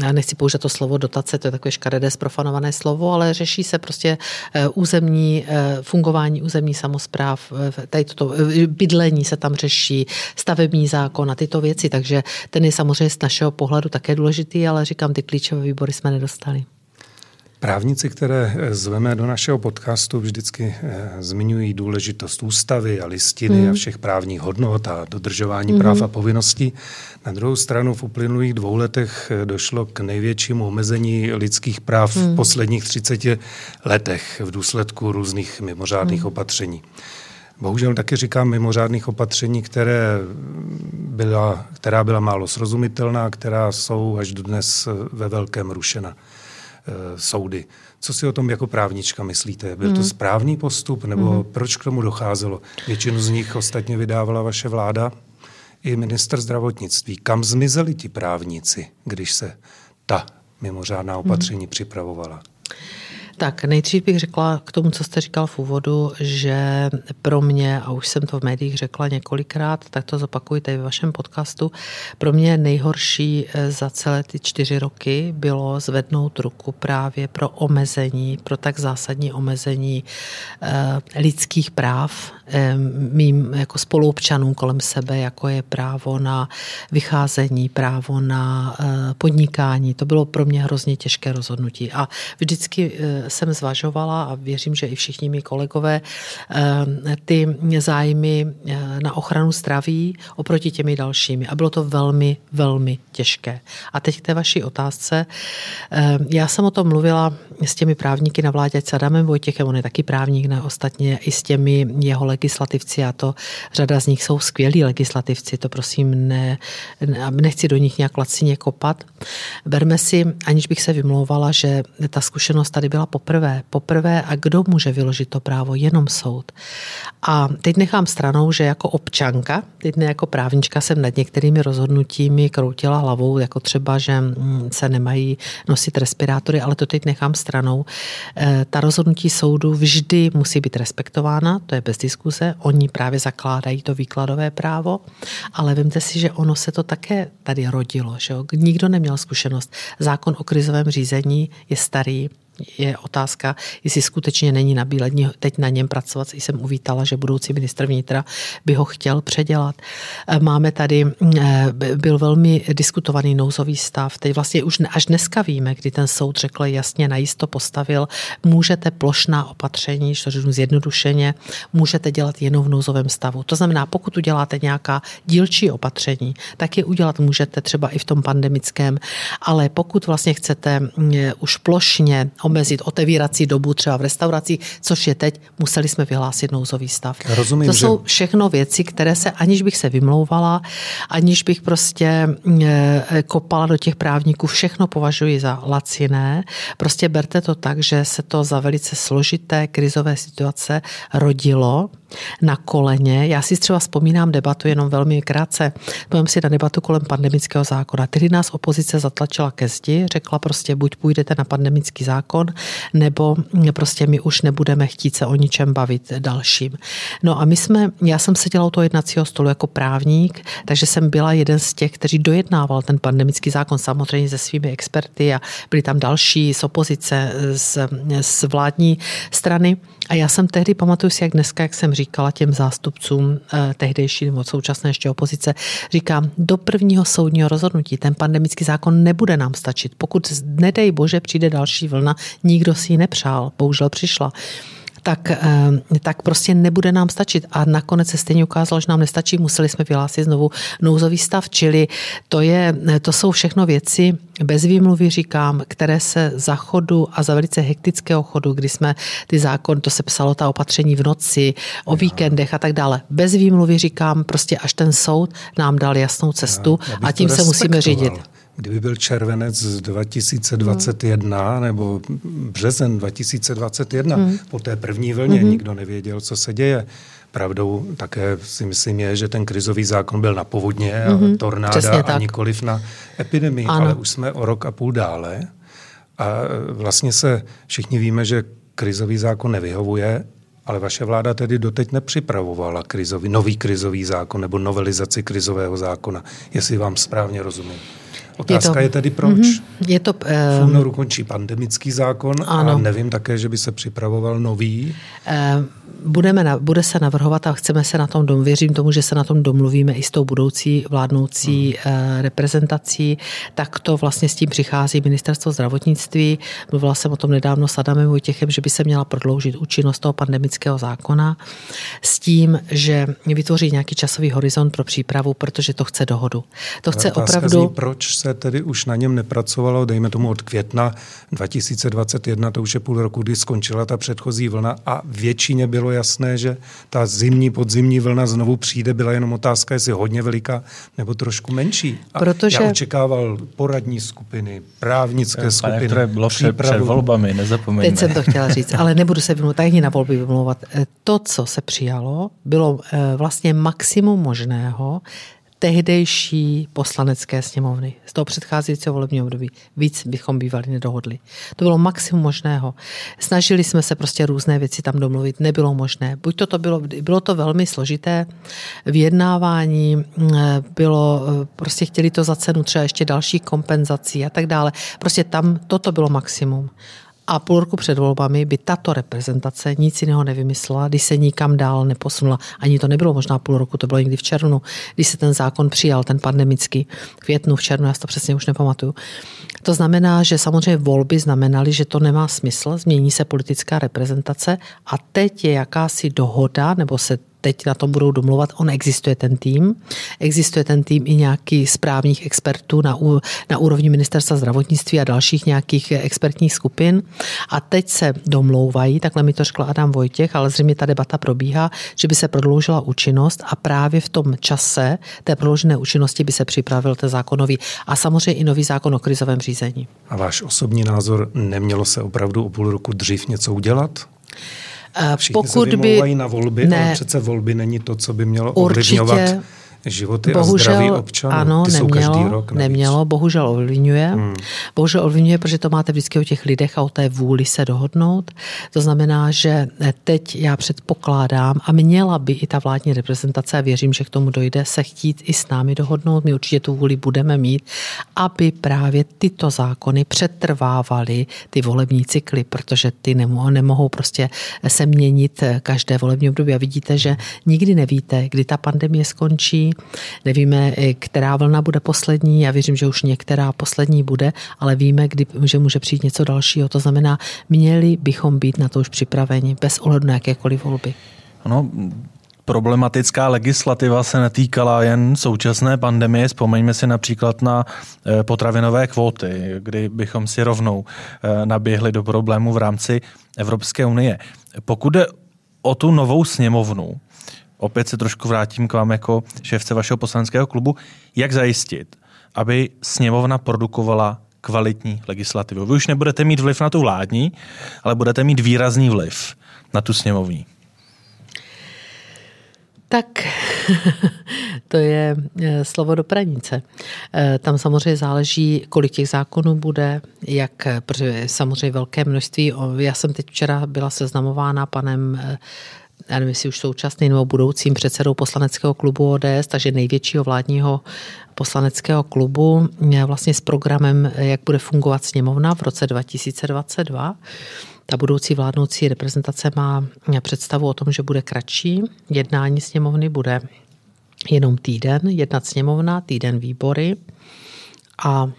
já nechci použít to slovo dotace, to je takové škaredé zprofanované slovo, ale řeší se prostě eh, územní, eh, fungování územní samozpráv, eh, tady toto, eh, bydlení se tam řeší, stavební zákon a tyto věci, takže ten je samozřejmě z našeho pohledu také důležitý, ale říkám, ty klíčové výbory jsme nedostali. Právníci, které eh, zveme do našeho podcastu, vždycky eh, zmiňují důležitost ústavy a listiny mm. a všech právních hodnot a dodržování mm. práv a povinností. Na druhou stranu v uplynulých dvou letech eh, došlo k největšímu omezení lidských práv mm. v hmm. posledních 30 letech v důsledku různých mimořádných mm. opatření. Bohužel taky říkám mimořádných opatření, které byla, která byla málo srozumitelná, která jsou až dnes ve velkém rušena. Eh, soudy. Co si o tom jako právnička myslíte? Byl to hmm. správný postup nebo hmm. proč k tomu docházelo? Většinu z nich ostatně vydávala vaše vláda. i minister zdravotnictví. Kam zmizeli ti právníci, když se ta mimořádná opatření hmm. připravovala? Tak nejdřív bych řekla k tomu, co jste říkal v úvodu, že pro mě, a už jsem to v médiích řekla několikrát, tak to zopakujte ve vašem podcastu, pro mě nejhorší eh, za celé ty čtyři roky bylo zvednout ruku právě pro omezení, pro tak zásadní omezení eh, lidských práv eh, mým jako spoluobčanům kolem sebe, jako je právo na vycházení, právo na podnikání. To bylo pro mě hrozně těžké rozhodnutí. A vždycky jsem zvažovala a věřím, že i všichni mý kolegové eh, ty zájmy eh, na ochranu zdraví oproti těmi dalšími. A bylo to velmi, velmi těžké. A teď k té vaší otázce. Eh, já jsem o tom mluvila s těmi právníky na vládě, s Adamem Vojtěchem, on je taky právník, ne ostatně i s těmi jeho legislativci a to řada z nich jsou skvělí legislativci, to prosím ne, nechci do nich nějak lacině kopat. Berme si, aniž bych se vymlouvala, že ta zkušenost tady byla poprvé. Poprvé a kdo může vyložit to právo? Jenom soud. A teď nechám stranou, že jako občanka, teď ne jako právnička, jsem nad některými rozhodnutími kroutila hlavou, jako třeba, že mm, se nemají nosit respirátory, ale to teď nechám stranou. E, ta rozhodnutí soudu vždy musí být respektována, to je bez diskuse. Oni právě zakládají to výkladové právo, ale vemte si, že ono se to také tady rodilo. Že jo? Nikdo neměl zkušenost. Zákon o krizovém řízení je starý, je otázka, jestli skutečně není na bílední teď na něm pracovat. Jsem uvítala, že budoucí ministr vnitra by ho chtěl předělat. Máme tady, eh, byl velmi diskutovaný nouzový stav. Teď vlastně už až dneska víme, kdy ten soud řekl jasně najisto postavil, můžete plošná opatření, to řeknu zjednodušeně, můžete dělat jenom v nouzovém stavu. To znamená, pokud uděláte nějaká dílčí opatření, tak je udělat můžete třeba i v tom pandemickém, ale pokud vlastně chcete mm, už plošně omezit otevírací dobu třeba v restauracích, což je teď, museli jsme vyhlásit nouzový stav. Rozumím, to jsou všechno věci, které se, aniž bych se vymlouvala, aniž bych prostě e, kopala do těch právníků, všechno považuji za laciné. Prostě berte to tak, že se to za velice složité krizové situace rodilo na koleně. Já si třeba vzpomínám debatu jenom velmi krátce. Povím si na debatu kolem pandemického zákona. Tedy nás opozice zatlačila ke zdi, řekla prostě buď půjdete na pandemický zákon, nebo prostě my už nebudeme chtít se o ničem bavit dalším. No a my jsme, já jsem seděla u toho jednacího stolu jako právník, takže jsem byla jeden z těch, kteří dojednával ten pandemický zákon samozřejmě se svými experty a byli tam další z opozice, z, z vládní strany. A já jsem tehdy, pamatuju si, jak dneska, jak jsem říkala těm zástupcům eh, tehdejší nebo současné ještě opozice, říkám, do prvního soudního rozhodnutí ten pandemický zákon nebude nám stačit. Pokud nedej bože přijde další vlna, nikdo si ji nepřál, bohužel přišla eh, tak prostě nebude nám stačit. A nakonec se stejně ukázalo, že nám nestačí, museli jsme vyhlásit znovu nouzový stav, čili to, je, to jsou všechno věci, bez výmluvy říkám, které se za chodu a za velice hektického chodu, kdy jsme ty zákon, to se psalo ta opatření v noci, o víkendech a tak dále. Bez výmluvy říkám, prostě až ten soud nám dal jasnou cestu já, a tím se musíme řídit. Kdyby byl červenec 2021 hmm. nebo březen 2021, hmm. po té první vlně hmm. nikdo nevěděl, co se děje. Pravdou také si myslím je, že ten krizový zákon byl na povodně mm-hmm. a tornáda a nikoliv na epidemii, ano. ale už jsme o rok a půl dále a vlastně se všichni víme, že krizový zákon nevyhovuje, ale vaše vláda tedy doteď nepřipravovala krizový, nový krizový zákon nebo novelizaci krizového zákona, jestli vám správně rozumím. Otázka je, to, je tedy proč. Mm-hmm, je to, uh, v únoru končí pandemický zákon ano. a nevím také, že by se připravoval nový. Uh, budeme na, bude se navrhovat a chceme se na tom dom, věřím tomu, že se na tom domluvíme i s tou budoucí vládnoucí hmm. uh, reprezentací, tak to vlastně s tím přichází ministerstvo zdravotnictví. Mluvila jsem o tom nedávno s Adamem Vojtěchem, že by se měla prodloužit účinnost toho pandemického zákona s tím, že vytvoří nějaký časový horizont pro přípravu, protože to chce dohodu. To chce opravdu... Zní, proč se tedy už na něm nepracovalo, dejme tomu od května 2021, to už je půl roku, kdy skončila ta předchozí vlna a většině bylo bylo jasné, že ta zimní, podzimní vlna znovu přijde, byla jenom otázka, jestli hodně veliká nebo trošku menší. A Protože... Já očekával poradní skupiny, právnické Pane skupiny. Pane bylo před, před volbami, nezapomeňme. Teď jsem to chtěla říct, ale nebudu se vymlouvat, ani na volby vymlouvat. Eh, to, co se přijalo, bylo eh, vlastně maximum možného tehdejší poslanecké sněmovny z toho předcházejícího volebního období. Víc bychom bývali nedohodli. To bylo maximum možného. Snažili jsme se prostě různé věci tam domluvit, nebylo možné. Buď to, to bylo, bylo to velmi složité vyjednávání, bylo, prostě chtěli to za cenu třeba ještě dalších kompenzací a tak dále. Prostě tam toto bylo maximum. A půl roku před volbami by tato reprezentace nic jiného nevymyslela, když se nikam dál neposunula. Ani to nebylo možná půl roku, to bylo někdy v červnu, když se ten zákon přijal, ten pandemický, v květnu, v červnu, já to přesně už nepamatuju. To znamená, že samozřejmě volby znamenaly, že to nemá smysl, změní se politická reprezentace a teď je jakási dohoda, nebo se teď na tom budou domluvat. On existuje ten tým. Existuje ten tým i nějaký správních expertů na, na úrovni ministerstva zdravotnictví a dalších nějakých expertních skupin. A teď se domlouvají, takhle mi to řekl Adam Vojtěch, ale zřejmě ta debata probíhá, že by se prodloužila účinnost a právě v tom čase té prodloužené účinnosti by se připravil ten zákonový a samozřejmě i nový zákon o krizovém řízení. A váš osobní názor, nemělo se opravdu o půl roku dřív něco udělat? Všichni pokud se by na volby, ne, ale přece volby není to, co by mělo ovlivňovat životy bohužel, a zdraví občanů. Ano, Ty nemělo, jsou každý rok nemělo, bohužel ovlivňuje. Hmm. Bohužel ovlivňuje, protože to máte vždycky o těch lidech a o té vůli se dohodnout. To znamená, že teď já předpokládám a měla by i ta vládní reprezentace, a věřím, že k tomu dojde, se chtít i s námi dohodnout. My určitě tu vůli budeme mít, aby právě tyto zákony přetrvávaly ty volební cykly, protože ty nemohou, nemohou prostě se měnit každé volební období. A vidíte, že nikdy nevíte, kdy ta pandemie skončí, Nevíme, která vlna bude poslední. Já věřím, že už některá poslední bude, ale víme, kdy, že může přijít něco dalšího. To znamená, měli bychom být na to už připraveni, bez ohledu na jakékoliv volby. Ano, problematická legislativa se netýkala jen současné pandemie. Vzpomeňme si například na eh, potravinové kvóty, kdy bychom si rovnou eh, naběhli do problému v rámci Evropské unie. Pokud jde o tu novou sněmovnu, opět se trošku vrátím k vám jako šéfce vašeho poslaneckého klubu, jak zajistit, aby sněmovna produkovala kvalitní legislativu. Vy už nebudete mít vliv na tu vládní, ale budete mít výrazný vliv na tu sněmovní. Tak to je eh, slovo do pranice. Eh, tam samozřejmě záleží, kolik těch zákonů bude, jak, protože samozřejmě velké množství. Já jsem teď včera byla seznamována panem eh, já nevím, jestli už současným nebo budoucím předsedou poslaneckého klubu ODS, takže největšího vládního poslaneckého klubu, vlastně s programem, jak bude fungovat sněmovna v roce 2022. Ta budoucí vládnoucí reprezentace má představu o tom, že bude kratší. Jednání sněmovny bude jenom týden, jednat sněmovna, týden výbory a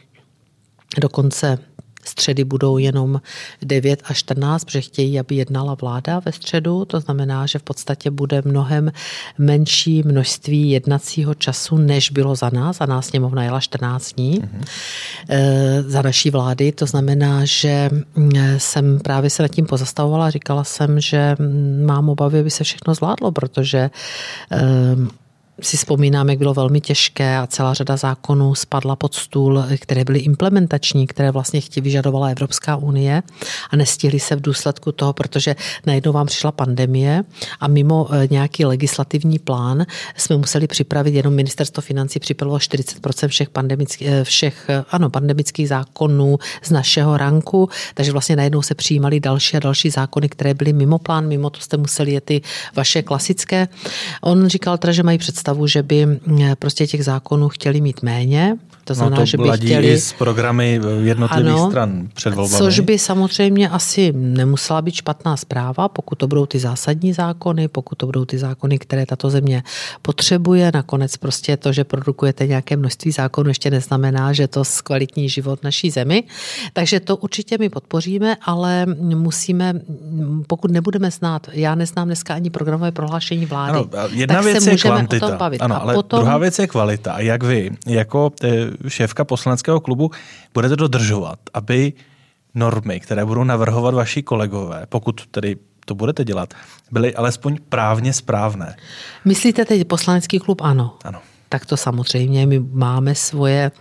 dokonce Středy budou jenom 9 až 14, protože chtějí, aby jednala vláda ve středu. To znamená, že v podstatě bude mnohem menší množství jednacího času, než bylo za nás. Za nás sněmovna jela 14 dní mm-hmm. za naší vlády. To znamená, že mm, jsem právě se nad tím pozastavovala. Říkala jsem, že mm, mám obavy, aby se všechno zvládlo, protože eh, si vzpomínám, jak bylo velmi těžké a celá řada zákonů spadla pod stůl, které byly implementační, které vlastně chtěli vyžadovala Evropská unie a nestihli se v důsledku toho, protože najednou vám přišla pandemie a mimo eh, nějaký legislativní plán jsme museli připravit, jenom ministerstvo financí připravilo 40% všech, pandemických, eh, všech eh, ano, pandemických zákonů z našeho ranku, takže vlastně najednou se přijímaly další a další zákony, které byly mimo plán, mimo to jste museli je ty vaše klasické. On říkal teda, že mají představu představu, že by mm, prostě těch zákonů chtěli mít méně. To znamená, no to že by chtěli... i s programy jednotlivých ano, stran před volbami. Což by samozřejmě asi nemusela být špatná zpráva, pokud to budou ty zásadní zákony, pokud to budou ty zákony, které tato země potřebuje. Nakonec prostě to, že produkujete nějaké množství zákonů, ještě neznamená, že to zkvalitní život naší zemi. Takže to určitě my podpoříme, ale musíme, pokud nebudeme znát, já neznám dneska ani programové prohlášení vlády, ano, jedna tak věc se je kvantita bavit. Ano, a ale potom... druhá věc je kvalita. A jak vy, jako eh, šéfka poslaneckého klubu, budete dodržovat, aby normy, které budou navrhovat vaši kolegové, pokud tedy to budete dělat, byly alespoň právně správné. Myslíte teď poslanecký klub? Ano. Ano. Tak to samozřejmě my máme svoje,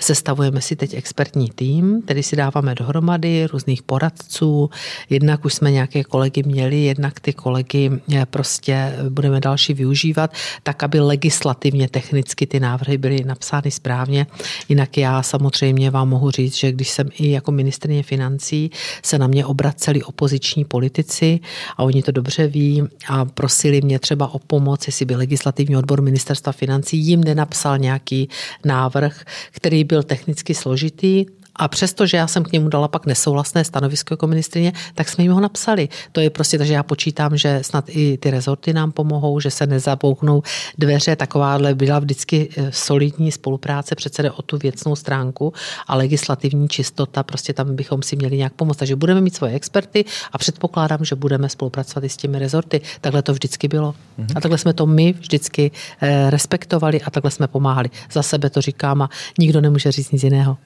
sestavujeme si teď expertní tým, který si dáváme dohromady různých poradců. Jednak už jsme nějaké kolegy měli, jednak ty kolegy eh, prostě budeme další využívat, tak aby legislativně, technicky ty návrhy byly napsány správně. Jinak já samozřejmě vám mohu říct, že když jsem i jako ministrně financí, se na mě obraceli opoziční politici a oni to dobře ví a prosili mě třeba o pomoc, jestli by legislativní odbor ministerstva financí jim nenapsal nějaký návrh, který byl technicky složitý, a přesto, že já jsem k němu dala pak nesouhlasné stanovisko jako ministrině, tak jsme jim ho napsali. To je prostě, takže já počítám, že snad i ty rezorty nám pomohou, že se nezabouchnou dveře. Takováhle byla vždycky eh, solidní spolupráce, přece jde o tu věcnou stránku a legislativní čistota, prostě tam bychom si měli nějak pomoct. Takže budeme mít svoje experty a předpokládám, že budeme spolupracovat i s těmi rezorty. Takhle to vždycky bylo. Mm-hmm. A takhle jsme to my vždycky eh, respektovali a takhle jsme pomáhali. Za sebe to říkám a nikdo nemůže říct nic jiného.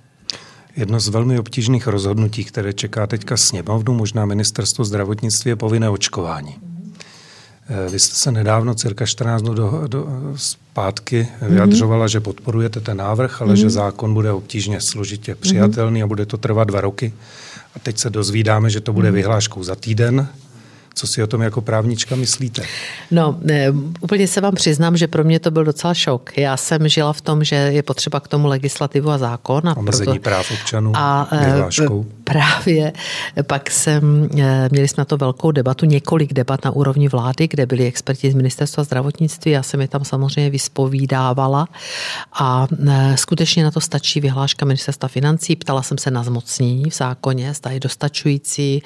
Jedno z velmi obtížných rozhodnutí, které čeká teďka sněmovnu, možná ministerstvo zdravotnictví, je povinné očkování. Eh, vy jste se nedávno, cirka 14 dnů do, do, zpátky, mm-hmm. vyjadřovala, že podporujete ten návrh, ale mm-hmm. že zákon bude obtížně složitě přijatelný mm-hmm. a bude to trvat dva roky. A teď se dozvídáme, že to bude mm-hmm. vyhláškou za týden. Co si o tom jako právnička myslíte? No, ne, úplně se vám přiznám, že pro mě to byl docela šok. Já jsem žila v tom, že je potřeba k tomu legislativu a zákon. A Omezení proto... práv občanů a, e, vyhláškou. Právě. Pak jsem, e, měli jsme na to velkou debatu, několik debat na úrovni vlády, kde byli experti z ministerstva zdravotnictví. Já jsem je tam samozřejmě vyspovídávala a skutečně na to stačí vyhláška ministerstva financí. Ptala jsem se na zmocnění v zákoně, zda je dostačující.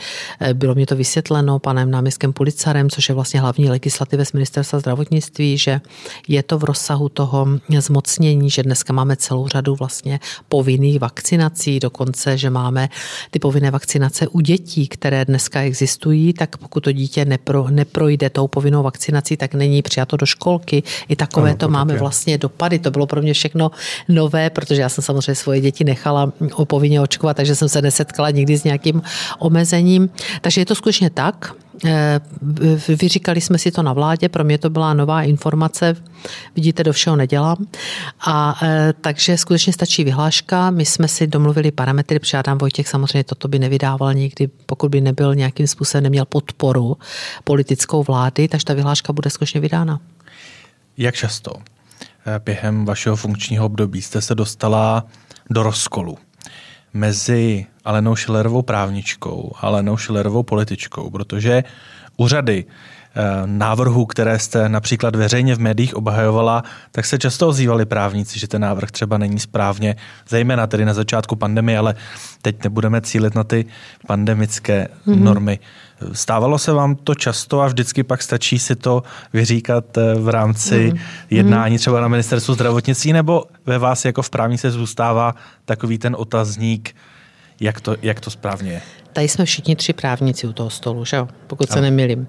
Bylo mi to vysvětleno panem náměstkem Policarem, což je vlastně hlavní legislativec z ministerstva zdravotnictví, že je to v rozsahu toho zmocnění, že dneska máme celou řadu vlastně povinných vakcinací, dokonce, že máme ty povinné vakcinace u dětí, které dneska existují, tak pokud to dítě nepro, neprojde tou povinnou vakcinací, tak není přijato do školky. I takové ano, to, to máme vlastně dopady. To bylo pro mě všechno nové, protože já jsem samozřejmě svoje děti nechala povinně očkovat, takže jsem se nesetkala nikdy s nějakým omezením. Takže je to skutečně tak. Eh, vyříkali jsme si to na vládě, pro mě to byla nová informace, vidíte, do všeho nedělám. A eh, takže skutečně stačí vyhláška, my jsme si domluvili parametry, Adam Vojtěch samozřejmě toto by nevydával nikdy, pokud by nebyl nějakým způsobem, neměl podporu politickou vlády, takže ta vyhláška bude skutečně vydána. Jak často eh, během vašeho funkčního období jste se dostala do rozkolu mezi Alenou Schillerovou právničkou a Alenou Schillerovou političkou, protože úřady návrhů, které jste například veřejně v médiích obhajovala, tak se často ozývali právníci, že ten návrh třeba není správně, zejména tedy na začátku pandemie, ale teď nebudeme cílit na ty pandemické mm-hmm. normy. Stávalo se vám to často a vždycky pak stačí si to vyříkat eh, v rámci mm. jednání třeba na ministerstvu zdravotnictví, nebo ve vás jako v právnice zůstává takový ten otazník, jak to, jak to správně je? Tady jsme všichni tři právníci u toho stolu, že jo? pokud se nemilím.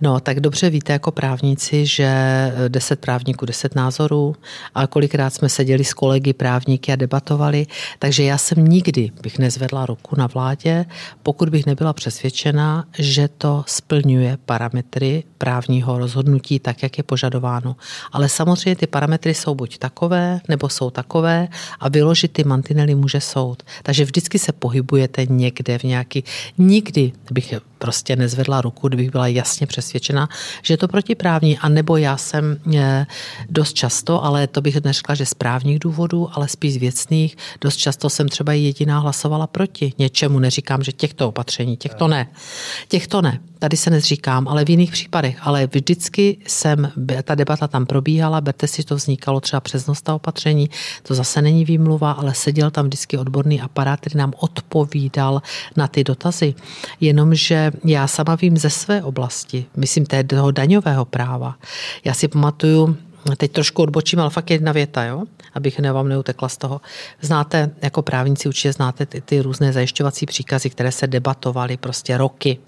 No, tak dobře víte jako právníci, že deset právníků, deset názorů a kolikrát jsme seděli s kolegy právníky a debatovali, takže já jsem nikdy bych nezvedla ruku na vládě, pokud bych nebyla přesvědčena, že to splňuje parametry právního rozhodnutí tak, jak je požadováno. Ale samozřejmě ty parametry jsou buď takové, nebo jsou takové a vyložit ty mantinely může soud. Takže vždycky se pohybujete někde v nějaký Nikdy bych prostě nezvedla ruku, kdybych byla jasně přesvědčena, že je to protiprávní. A nebo já jsem eh, dost často, ale to bych neřekla, že z právních důvodů, ale spíš z věcných, dost často jsem třeba jediná hlasovala proti něčemu. Neříkám, že těchto opatření, těchto ne. Těchto ne. Tady se nezříkám, ale v jiných případech. Ale vždycky jsem, ta debata tam probíhala, berte si, to vznikalo třeba přes noc ta opatření, to zase není výmluva, ale seděl tam vždycky odborný aparát, který nám odpovídal na ty dotazy. Jenomže já sama vím ze své oblasti, myslím toho daňového práva. Já si pamatuju, teď trošku odbočím, ale fakt jedna věta, jo? abych ne, vám neutekla z toho. Znáte, jako právníci určitě znáte ty, ty různé zajišťovací příkazy, které se debatovaly prostě roky.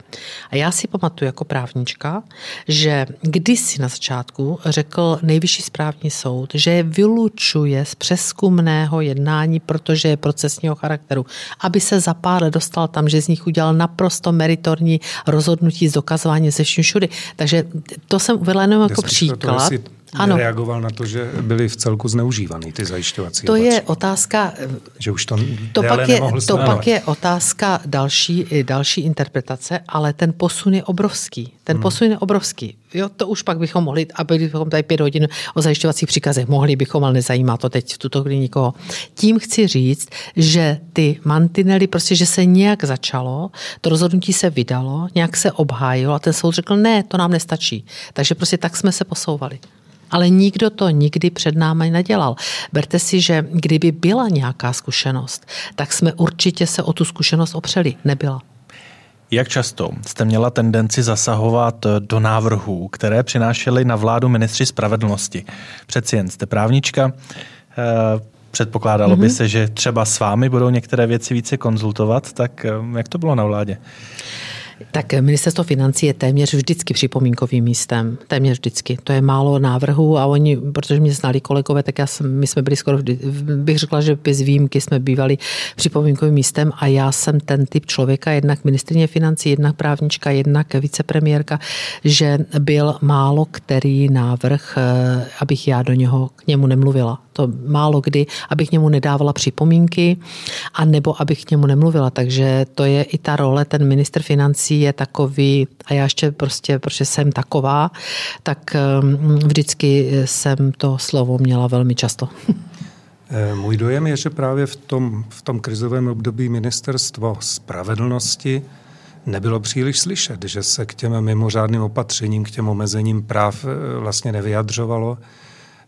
A já si pamatuju jako právnička, že kdysi na začátku řekl nejvyšší správní soud, že je vylučuje z přeskumného jednání, protože je procesního charakteru, aby se za pár let dostal tam, že z nich udělal naprosto meritorní rozhodnutí z dokazování ze vším všudy. Takže to jsem uvedla jenom jako příklad. To ano. reagoval na to, že byly v celku zneužívaný ty zajišťovací To opatření. je otázka, že už to, to, pak je, to pak je otázka další, další interpretace, ale ten posun je obrovský. Ten hmm. posun je obrovský. Jo, to už pak bychom mohli, a byli bychom tady pět hodin o zajišťovacích příkazech, mohli bychom, ale nezajímá to teď v tuto chvíli nikoho. Tím chci říct, že ty mantinely, prostě, že se nějak začalo, to rozhodnutí se vydalo, nějak se obhájilo a ten soud řekl, ne, to nám nestačí. Takže prostě tak jsme se posouvali. Ale nikdo to nikdy před námi nedělal. Berte si, že kdyby byla nějaká zkušenost, tak jsme určitě se o tu zkušenost opřeli. Nebyla. Jak často jste měla tendenci zasahovat do návrhů, které přinášely na vládu ministři spravedlnosti? Přeci jen jste právnička, eh, předpokládalo mm-hmm. by mhm. se, že třeba s vámi budou některé věci více konzultovat, tak eh, jak to bylo na vládě? Tak ministerstvo financí je téměř vždycky připomínkovým místem. Téměř vždycky. To je málo návrhů a oni, protože mě znali kolegové, tak já jsem, my jsme byli skoro, vždy, bych řekla, že bez výjimky jsme bývali připomínkovým místem a já jsem ten typ člověka, jednak ministrině financí, jednak právnička, jednak vicepremiérka, že byl málo který návrh, eh, abych já do něho k němu nemluvila. To málo kdy, abych němu nedávala připomínky a nebo abych k němu nemluvila. Takže to je i ta role, ten minister financí je takový, a já ještě prostě, protože jsem taková, tak um, vždycky jsem to slovo měla velmi často. Eh, můj dojem je, že právě v tom, v tom krizovém období ministerstvo spravedlnosti nebylo příliš slyšet, že se k těm mimořádným opatřením, k těm omezením práv eh, vlastně nevyjadřovalo.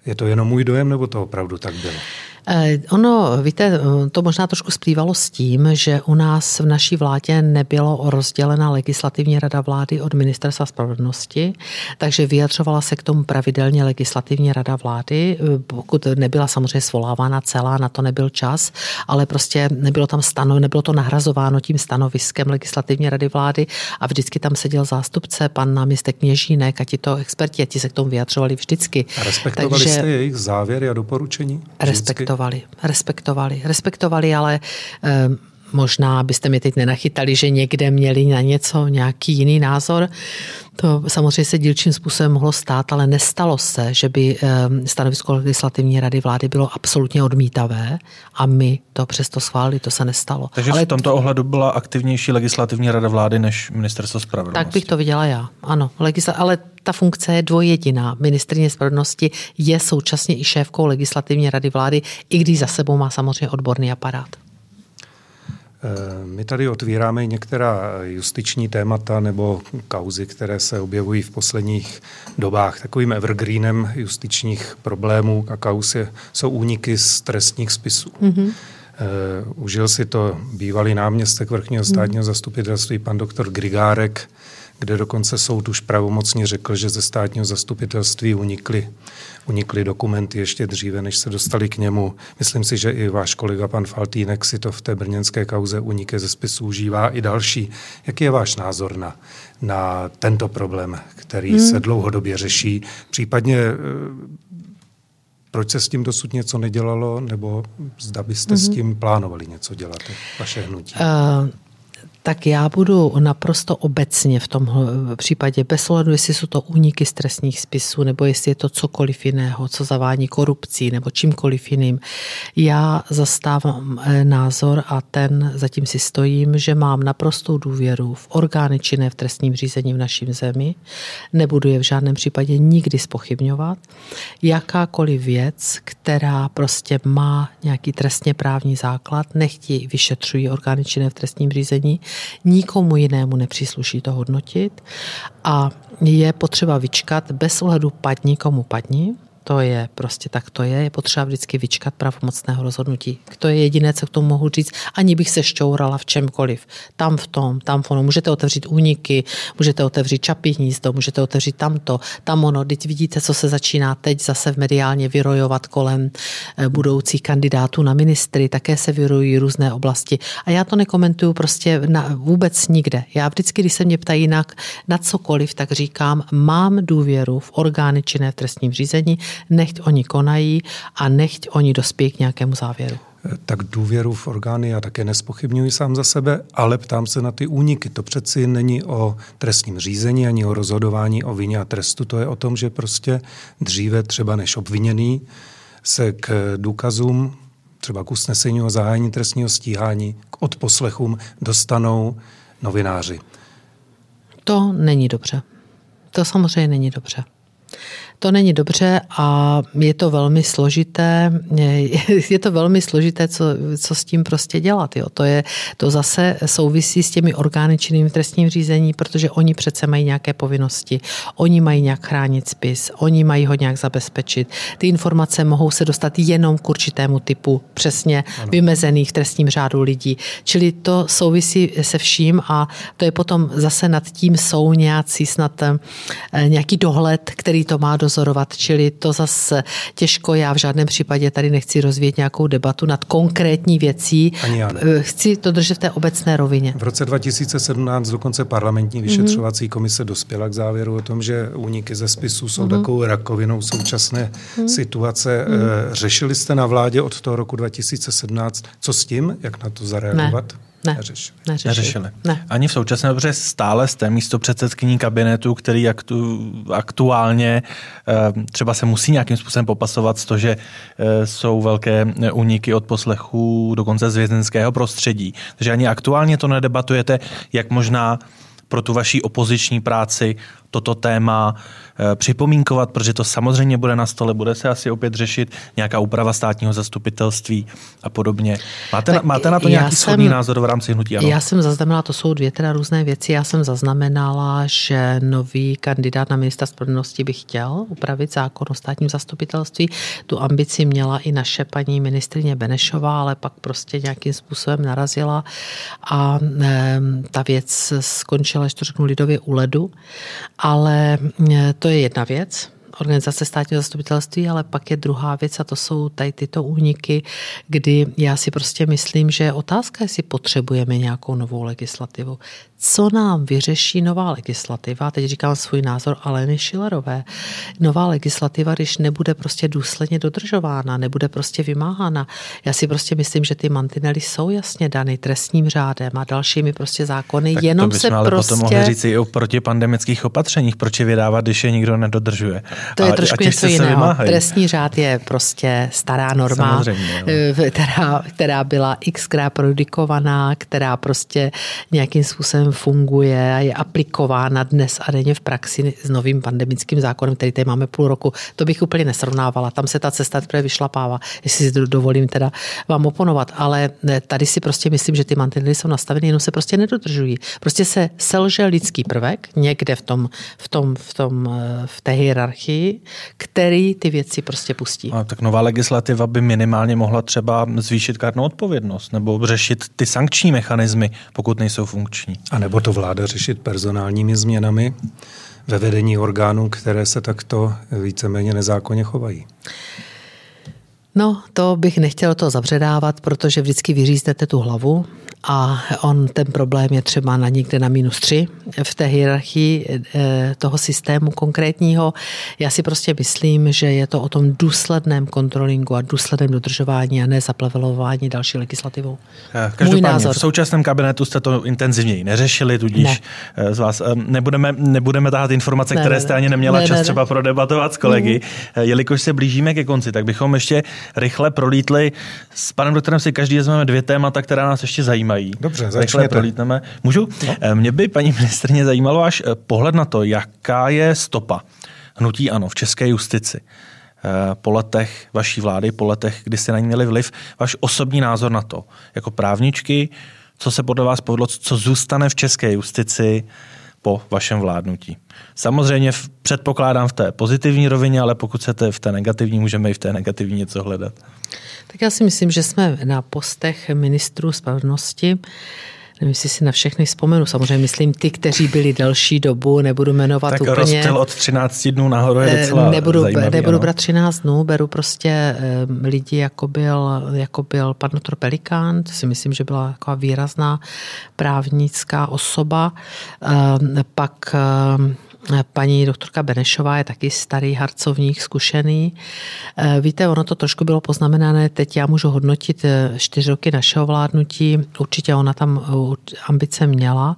Je to jenom můj dojem, nebo to opravdu tak bylo? Eh, ono, víte, to možná trošku splývalo s tím, že u nás v naší vládě nebylo rozdělena legislativní rada vlády od ministerstva spravedlnosti, takže vyjadřovala se k tomu pravidelně legislativní rada vlády, eh, pokud nebyla samozřejmě svolávána celá, na to nebyl čas, ale prostě nebylo tam stano, nebylo to nahrazováno tím stanoviskem legislativní rady vlády a vždycky tam seděl zástupce, pan náměstek Kněžínek a ti to experti a ti se k tomu vyjadřovali vždycky. A respektovali takže, jste jejich závěry a doporučení? Respektovali respektovali, respektovali, respektovali, ale eh, možná byste mi teď nenachytali, že někde měli na něco nějaký jiný názor. To samozřejmě se dílčím způsobem mohlo stát, ale nestalo se, že by eh, stanovisko legislativní rady vlády bylo absolutně odmítavé a my to přesto schválili, to se nestalo. Takže ale v tomto ohledu byla aktivnější legislativní rada vlády než ministerstvo spravedlnosti. Tak bych to viděla já, ano. Legisla- ale ta funkce je dvojjediná. Ministrně spravedlnosti je současně i šéfkou legislativní rady vlády, i když za sebou má samozřejmě odborný aparát. Eh, my tady otvíráme některá justiční témata nebo kauzy, které se objevují v posledních dobách. Takovým evergreenem justičních problémů a kauz je, jsou úniky z trestních spisů. Mm-hmm. Uh, užil si to bývalý náměstek vrchního státního zastupitelství, pan doktor Grigárek, kde dokonce soud už pravomocně řekl, že ze státního zastupitelství unikly, unikly dokumenty ještě dříve, než se dostali k němu. Myslím si, že i váš kolega pan Faltýnek si to v té brněnské kauze uniky ze spisu užívá i další. Jaký je váš názor na, na tento problém, který hmm. se dlouhodobě řeší? Případně eh, proč se s tím dosud něco nedělalo, nebo zda byste mm-hmm. s tím plánovali něco dělat, vaše hnutí? Uh, tak já budu naprosto obecně v tom případě, bez ohledu, jestli jsou to úniky z trestních spisů, nebo jestli je to cokoliv jiného, co zavání korupcí, nebo čímkoliv jiným. Já zastávám eh, názor a ten zatím si stojím, že mám naprostou důvěru v orgány činné v trestním řízení v našem zemi. Nebudu je v žádném případě nikdy spochybňovat. Jakákoliv věc, která prostě má nějaký trestně právní základ, nechtí vyšetřují orgány činné v trestním řízení, Nikomu jinému nepřísluší to hodnotit a je potřeba vyčkat bez ohledu padni komu padni, to je prostě tak to je. Je potřeba vždycky vyčkat pravomocného rozhodnutí. To je jediné, co k tomu mohu říct. Ani bych se šťourala v čemkoliv. Tam v tom, tam v ono. Můžete otevřít úniky, můžete otevřít čapí hnízdo, můžete otevřít tamto, tam ono. Teď vidíte, co se začíná teď zase v mediálně vyrojovat kolem eh, budoucích kandidátů na ministry. Také se vyrojují různé oblasti. A já to nekomentuju prostě na, vůbec nikde. Já vždycky, když se mě ptají na, na cokoliv, tak říkám, mám důvěru v orgány činné v trestním řízení, nechť oni konají a nechť oni dospějí k nějakému závěru. tak důvěru v orgány já také nespochybňuji sám za sebe, ale ptám se na ty úniky. To přeci není o trestním řízení ani o rozhodování o vině a trestu. To je o tom, že prostě dříve třeba než obviněný se k důkazům, třeba k usnesení o zahájení trestního stíhání, k odposlechům dostanou novináři. To není dobře. To samozřejmě není dobře. To není dobře a je to velmi složité, je to velmi složité, co, co s tím prostě dělat. Jo. To, je, to zase souvisí s těmi orgány činnými v trestním řízení, protože oni přece mají nějaké povinnosti, oni mají nějak chránit spis, oni mají ho nějak zabezpečit. Ty informace mohou se dostat jenom k určitému typu přesně ano. vymezených v trestním řádu lidí. Čili to souvisí se vším a to je potom zase nad tím jsou nějací snad eh, nějaký dohled, který to má dozorovat, čili to zase těžko. Já v žádném případě tady nechci rozvíjet nějakou debatu nad konkrétní věcí. Ani já ne. Eh, chci to držet v té obecné rovině. V roce 2017 dokonce parlamentní vyšetřovací komise dospěla k závěru o tom, že úniky ze spisů jsou mm-hmm. takovou rakovinou současné mm-hmm. situace. Mm-hmm. Řešili jste na vládě od toho roku 2017, co s tím, jak na to zareagovat? Ne. Ne, neřešili. neřešili. neřešili. Ne. Ani v současné dobře stále jste místo předsedkyní kabinetu, který aktu, aktuálně eh, třeba se musí nějakým způsobem popasovat s to, že eh, jsou velké úniky od poslechů dokonce z vězenského prostředí. Takže ani aktuálně to nedebatujete, jak možná pro tu vaší opoziční práci toto téma eh, připomínkovat, protože to samozřejmě bude na stole, bude se asi opět řešit nějaká úprava státního zastupitelství a podobně. Máte, na, máte na to nějaký jsem, shodný názor v rámci hnutí? Ano? Já jsem zaznamenala, to jsou dvě teda různé věci. Já jsem zaznamenala, že nový kandidát na ministra spravedlnosti by chtěl upravit zákon o státním zastupitelství. Tu ambici měla i naše paní ministrině Benešová, ale pak prostě nějakým způsobem narazila a e, ta věc skončila, že to řeknu lidově, u ledu. Ale eh, to je jedna věc organizace státního zastupitelství, ale pak je druhá věc a to jsou tady tyto úniky, kdy já si prostě myslím, že je otázka, jestli potřebujeme nějakou novou legislativu co nám vyřeší nová legislativa, teď říkám svůj názor Aleny Šilerové, nová legislativa, když nebude prostě důsledně dodržována, nebude prostě vymáhána. Já si prostě myslím, že ty mantinely jsou jasně dany trestním řádem a dalšími prostě zákony, tak jenom to se ale prostě... potom mohli říct i o protipandemických opatřeních, proč je vydávat, když je nikdo nedodržuje. To je a, trošku a něco jiného. Trestní řád je prostě stará norma, která, která byla xkrát produkovaná, která prostě nějakým způsobem funguje a je aplikována dnes a denně v praxi s novým pandemickým zákonem, který tady máme půl roku, to bych úplně nesrovnávala. Tam se ta cesta teprve vyšlapává, jestli si dovolím teda vám oponovat. Ale tady si prostě myslím, že ty mantinely jsou nastaveny, jenom se prostě nedodržují. Prostě se selže lidský prvek někde v tom, v tom, v tom, v té hierarchii, který ty věci prostě pustí. A tak nová legislativa by minimálně mohla třeba zvýšit kárnou odpovědnost nebo řešit ty sankční mechanismy, pokud nejsou funkční. A nebo to vláda řešit personálními změnami ve vedení orgánů, které se takto víceméně nezákonně chovají? No, to bych nechtěl to zabředávat, protože vždycky vyříznete tu hlavu a on ten problém je třeba na někde na minus tři v té hierarchii eh, toho systému konkrétního. Já si prostě myslím, že je to o tom důsledném kontrolingu a důsledném dodržování a ne zaplevelování další legislativou. Eh, každopádně v současném kabinetu jste to intenzivněji neřešili, tudíž ne. Eh, z vás nebudeme, nebudeme tahat informace, ne, které jste ani neměla ne, čas ne, třeba prodebatovat s kolegy. Mm. Jelikož se blížíme ke konci, tak bychom ještě rychle prolítli. S panem doktorem si každý vezmeme dvě témata, která nás ještě zajímají. Dobře, rychle prolítneme. Můžu? No. Eh, mě by, paní ministrně, zajímalo váš eh, pohled na to, jaká je stopa hnutí ANO v české justici eh, po letech vaší vlády, po letech, kdy jste na ní měli vliv, váš osobní názor na to, jako právničky, co se podle vás povedlo, co zůstane v české justici po vašem vládnutí. Samozřejmě předpokládám v té pozitivní rovině, ale pokud chcete v té negativní, můžeme i v té negativní něco hledat. Tak já si myslím, že jsme na postech ministrů spravedlnosti Nevím, jestli si na všechny vzpomenu. Samozřejmě myslím ty, kteří byli delší dobu, nebudu jmenovat tak úplně. rozptyl od 13 dnů nahoru je eh, docela Nebudu, zajímavý, nebudu brát 13 dnů, beru prostě eh, lidi, jako byl, jako byl pan doktor Pelikán, to si myslím, že byla taková výrazná právnická osoba. Eh, pak Paní doktorka Benešová je taky starý harcovník, zkušený. Eh, víte, ono to trošku bylo poznamenané, teď já můžu hodnotit eh, čtyři roky našeho vládnutí, určitě ona tam ambice měla,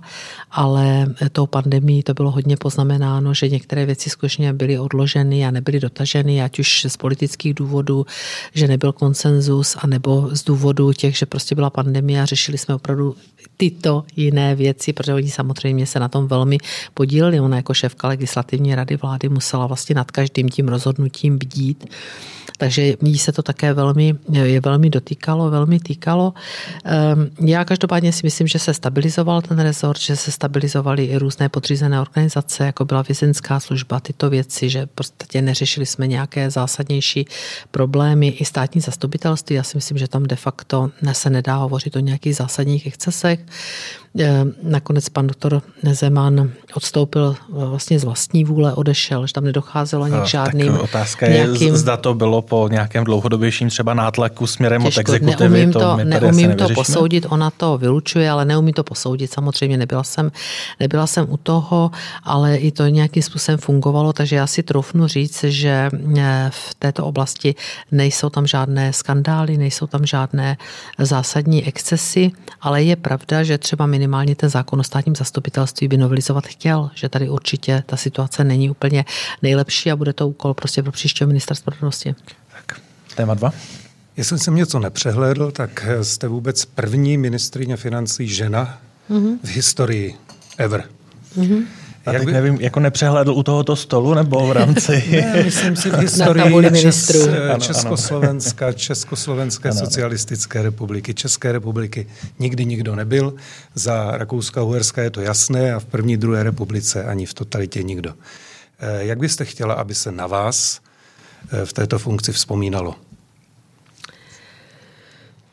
ale tou pandemí to bylo hodně poznamenáno, že některé věci skutečně byly odloženy a nebyly dotaženy, ať už z politických důvodů, že nebyl konsenzus, anebo z důvodu těch, že prostě byla pandemie a řešili jsme opravdu tyto jiné věci, protože oni samozřejmě se na tom velmi podíleli. Ona jako šéfka legislativní rady vlády musela vlastně nad každým tím rozhodnutím bdít. Takže jí se to také velmi, je velmi dotýkalo, velmi týkalo. Ehm, já každopádně si myslím, že se stabilizoval ten rezort, že se stabilizovaly i různé podřízené organizace, jako byla vězenská služba, tyto věci, že prostě neřešili jsme nějaké zásadnější problémy. I státní zastupitelství, já si myslím, že tam de facto se nedá hovořit o nějakých zásadních excesech. Eh, nakonec pan doktor Zeman odstoupil eh, vlastně z vlastní vůle, odešel, že tam nedocházelo ani k žádným... Tak otázka nějakým... je, zda to bylo po nějakém dlouhodobějším třeba nátlaku směrem Těžko, od exekutivy. Neumím to, to neumím to posoudit, ona to vylučuje, ale neumí to posoudit. Samozřejmě nebyla jsem, nebyla jsem u toho, ale i to nějakým způsobem fungovalo, takže já si troufnu říct, že eh, v této oblasti nejsou tam žádné skandály, nejsou tam žádné zásadní excesy, ale je pravda, že třeba minimálně ten zákon o státním zastupitelství by novelizovat chtěl, že tady určitě ta situace není úplně nejlepší a bude to úkol prostě pro příštího ministra spravedlnosti. Tak, téma dva. Jestli jsem něco nepřehlédl, tak jste vůbec první ministrině financí žena mm-hmm. v historii ever. Mm-hmm. A teď by... nevím, jako nepřehlédl u tohoto stolu nebo v rámci... ne, myslím si v historii Čes, Československa, Československé ano, socialistické republiky, České republiky nikdy nikdo nebyl. Za Rakouska-Uherska je to jasné a v první, druhé republice ani v totalitě nikdo. Eh, jak byste chtěla, aby se na vás eh, v této funkci vzpomínalo?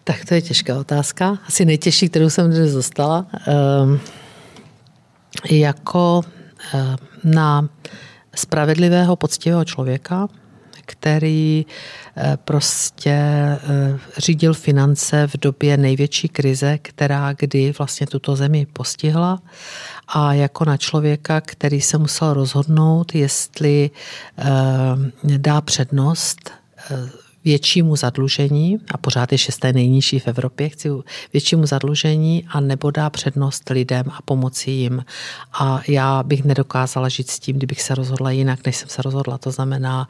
Tak to je těžká otázka. Asi nejtěžší, kterou jsem dnes dostala. Um, jako Eh, na spravedlivého, poctivého člověka, který eh, prostě eh, řídil finance v době největší krize, která kdy vlastně tuto zemi postihla a jako na člověka, který se musel rozhodnout, jestli dá přednost většímu zadlužení, a pořád je šesté nejnižší v Evropě, chci většímu zadlužení a nebo dá přednost lidem a pomoci jim. A já bych nedokázala žít s tím, kdybych se rozhodla jinak, než jsem se rozhodla. To znamená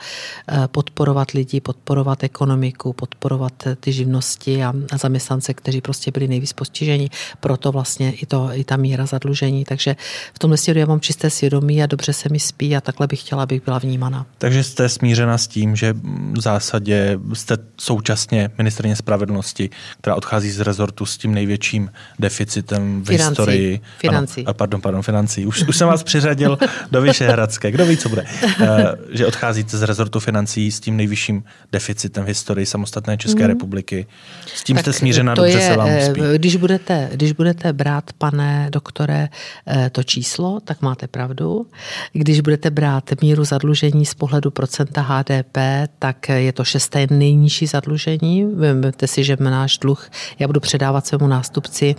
eh, podporovat lidi, podporovat ekonomiku, podporovat eh, ty živnosti a zaměstnance, kteří prostě byli nejvíc postiženi. Proto vlastně i, to, i ta míra zadlužení. Takže v tomhle směru já mám čisté svědomí a dobře se mi spí a takhle bych chtěla, abych byla vnímaná. Takže jste smířena s tím, že v zásadě jste současně ministrně spravedlnosti, která odchází z rezortu s tím největším deficitem v financí. historii. Financí. Ano, pardon, pardon, financí. Už, už jsem vás přiřadil do Vyšehradské. Kdo ví, co bude. Uh, že odcházíte z rezortu financí s tím nejvyšším deficitem v historii samostatné České mm. republiky. S tím tak jste smířena, dobře je, se vám eh, spí. Když budete, když budete brát, pane doktore, eh, to číslo, tak máte pravdu. Když budete brát míru zadlužení z pohledu procenta HDP, tak je to šesté nejnižší zadlužení. Vemte si, že náš dluh, já budu předávat svému nástupci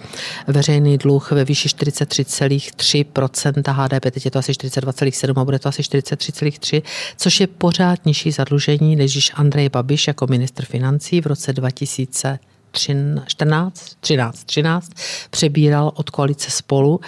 veřejný dluh ve výši 43,3% HDP, teď je to asi 42,7 a bude to asi 43,3, což je pořád nižší zadlužení, než když Andrej Babiš jako ministr financí v roce 2000 14, 13, 13 přebíral od koalice spolu.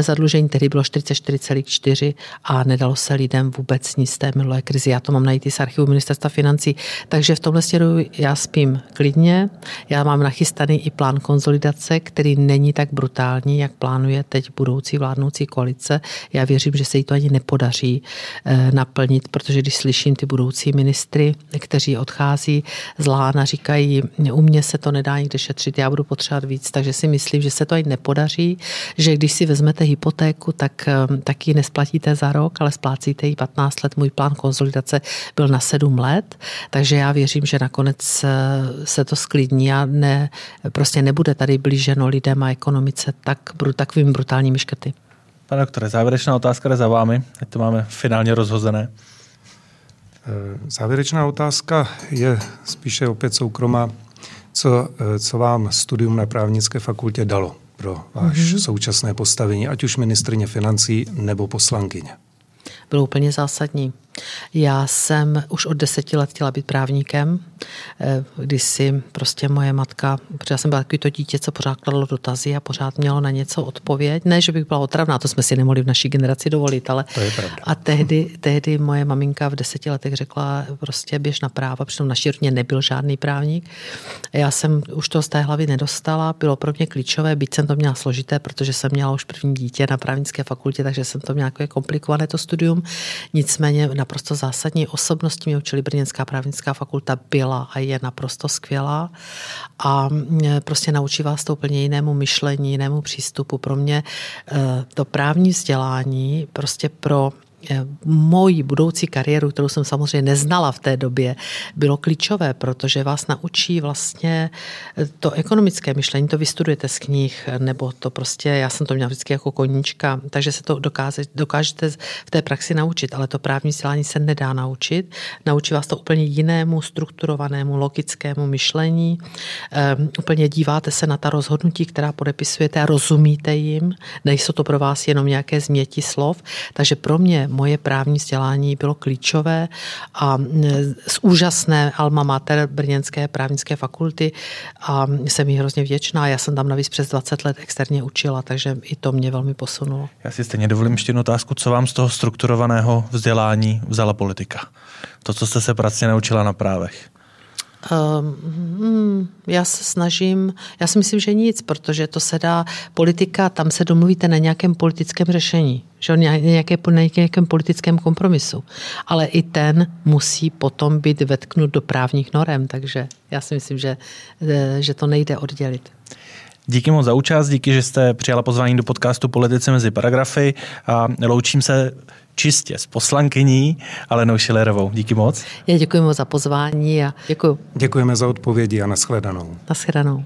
Zadlužení tehdy bylo 44,4 a nedalo se lidem vůbec nic z té minulé krizi. Já to mám najít i z archivu ministerstva financí. Takže v tomhle směru já spím klidně. Já mám nachystaný i plán konzolidace, který není tak brutální, jak plánuje teď budoucí vládnoucí koalice. Já věřím, že se jí to ani nepodaří eh, naplnit, protože když slyším ty budoucí ministry, kteří odchází z Lána, říkají, u mě se to nedá nikde šetřit, já budu potřebovat víc, takže si myslím, že se to ani nepodaří, že když si vezmete hypotéku, tak, eh, tak ji nesplatíte za rok, ale splácíte ji 15 let. Můj plán konzolidace byl na 7 let, takže já věřím, že nakonec eh, se to sklidní a ne, prostě nebude tady blíženo lidem a ekonomice tak, takovými brutálními škrty. Pane doktore, závěrečná otázka jde za vámi, ať to máme finálně rozhozené. Eh, závěrečná otázka je spíše opět soukromá co, eh, co vám studium na právnické fakultě dalo pro váš mm-hmm. současné postavení, ať už ministrině financí nebo poslankyně? bylo úplně zásadní. Já jsem už od deseti let chtěla být právníkem, eh, když si prostě moje matka, protože já jsem byla takový to dítě, co pořád kladlo dotazy a pořád mělo na něco odpověď. Ne, že bych byla otravná, to jsme si nemohli v naší generaci dovolit, ale to je pravda. a tehdy, tehdy moje maminka v deseti letech řekla prostě běž na práva, přitom naší rodině nebyl žádný právník. Já jsem už to z té hlavy nedostala, bylo pro mě klíčové, byť jsem to měla složité, protože jsem měla už první dítě na právnické fakultě, takže jsem to měla jako komplikované to studium. Nicméně naprosto zásadní osobnosti mě učili Brněnská právnická fakulta byla a je naprosto skvělá a prostě naučí vás to úplně jinému myšlení, jinému přístupu. Pro mě eh, to právní vzdělání prostě pro moji budoucí kariéru, kterou jsem samozřejmě neznala v té době, bylo klíčové, protože vás naučí vlastně eh, to ekonomické myšlení, to vystudujete z knih, nebo to prostě, já jsem to měla vždycky jako koníčka, takže se to dokáže, dokážete v té praxi naučit, ale to právní vzdělání se nedá naučit. Naučí vás to úplně jinému, strukturovanému, logickému myšlení. Um, úplně díváte se na ta rozhodnutí, která podepisujete a rozumíte jim. Nejsou to pro vás jenom nějaké změti slov. Takže pro mě moje právní vzdělání bylo klíčové a z úžasné alma mater Brněnské právnické fakulty a jsem jí hrozně vděčná. Já jsem tam navíc přes 20 let externě učila, takže i to mě velmi posunulo. Já si stejně dovolím ještě jednu otázku. Co vám z toho strukturovaného vzdělání vzala politika? To, co jste se pracně naučila na právech? Um, já se snažím, já si myslím, že nic, protože to se dá, politika, tam se domluvíte na nějakém politickém řešení, že nějaké, na nějakém politickém kompromisu. Ale i ten musí potom být vetknut do právních norem, takže já si myslím, že, eh, že to nejde oddělit. Díky moc za účast, díky, že jste přijala pozvání do podcastu Politice mezi paragrafy a loučím se čistě s poslankyní Alenou Šilerovou. Díky moc. Já děkuji moc za pozvání a děkuji. Děkujeme za odpovědi a nashledanou. Nashledanou.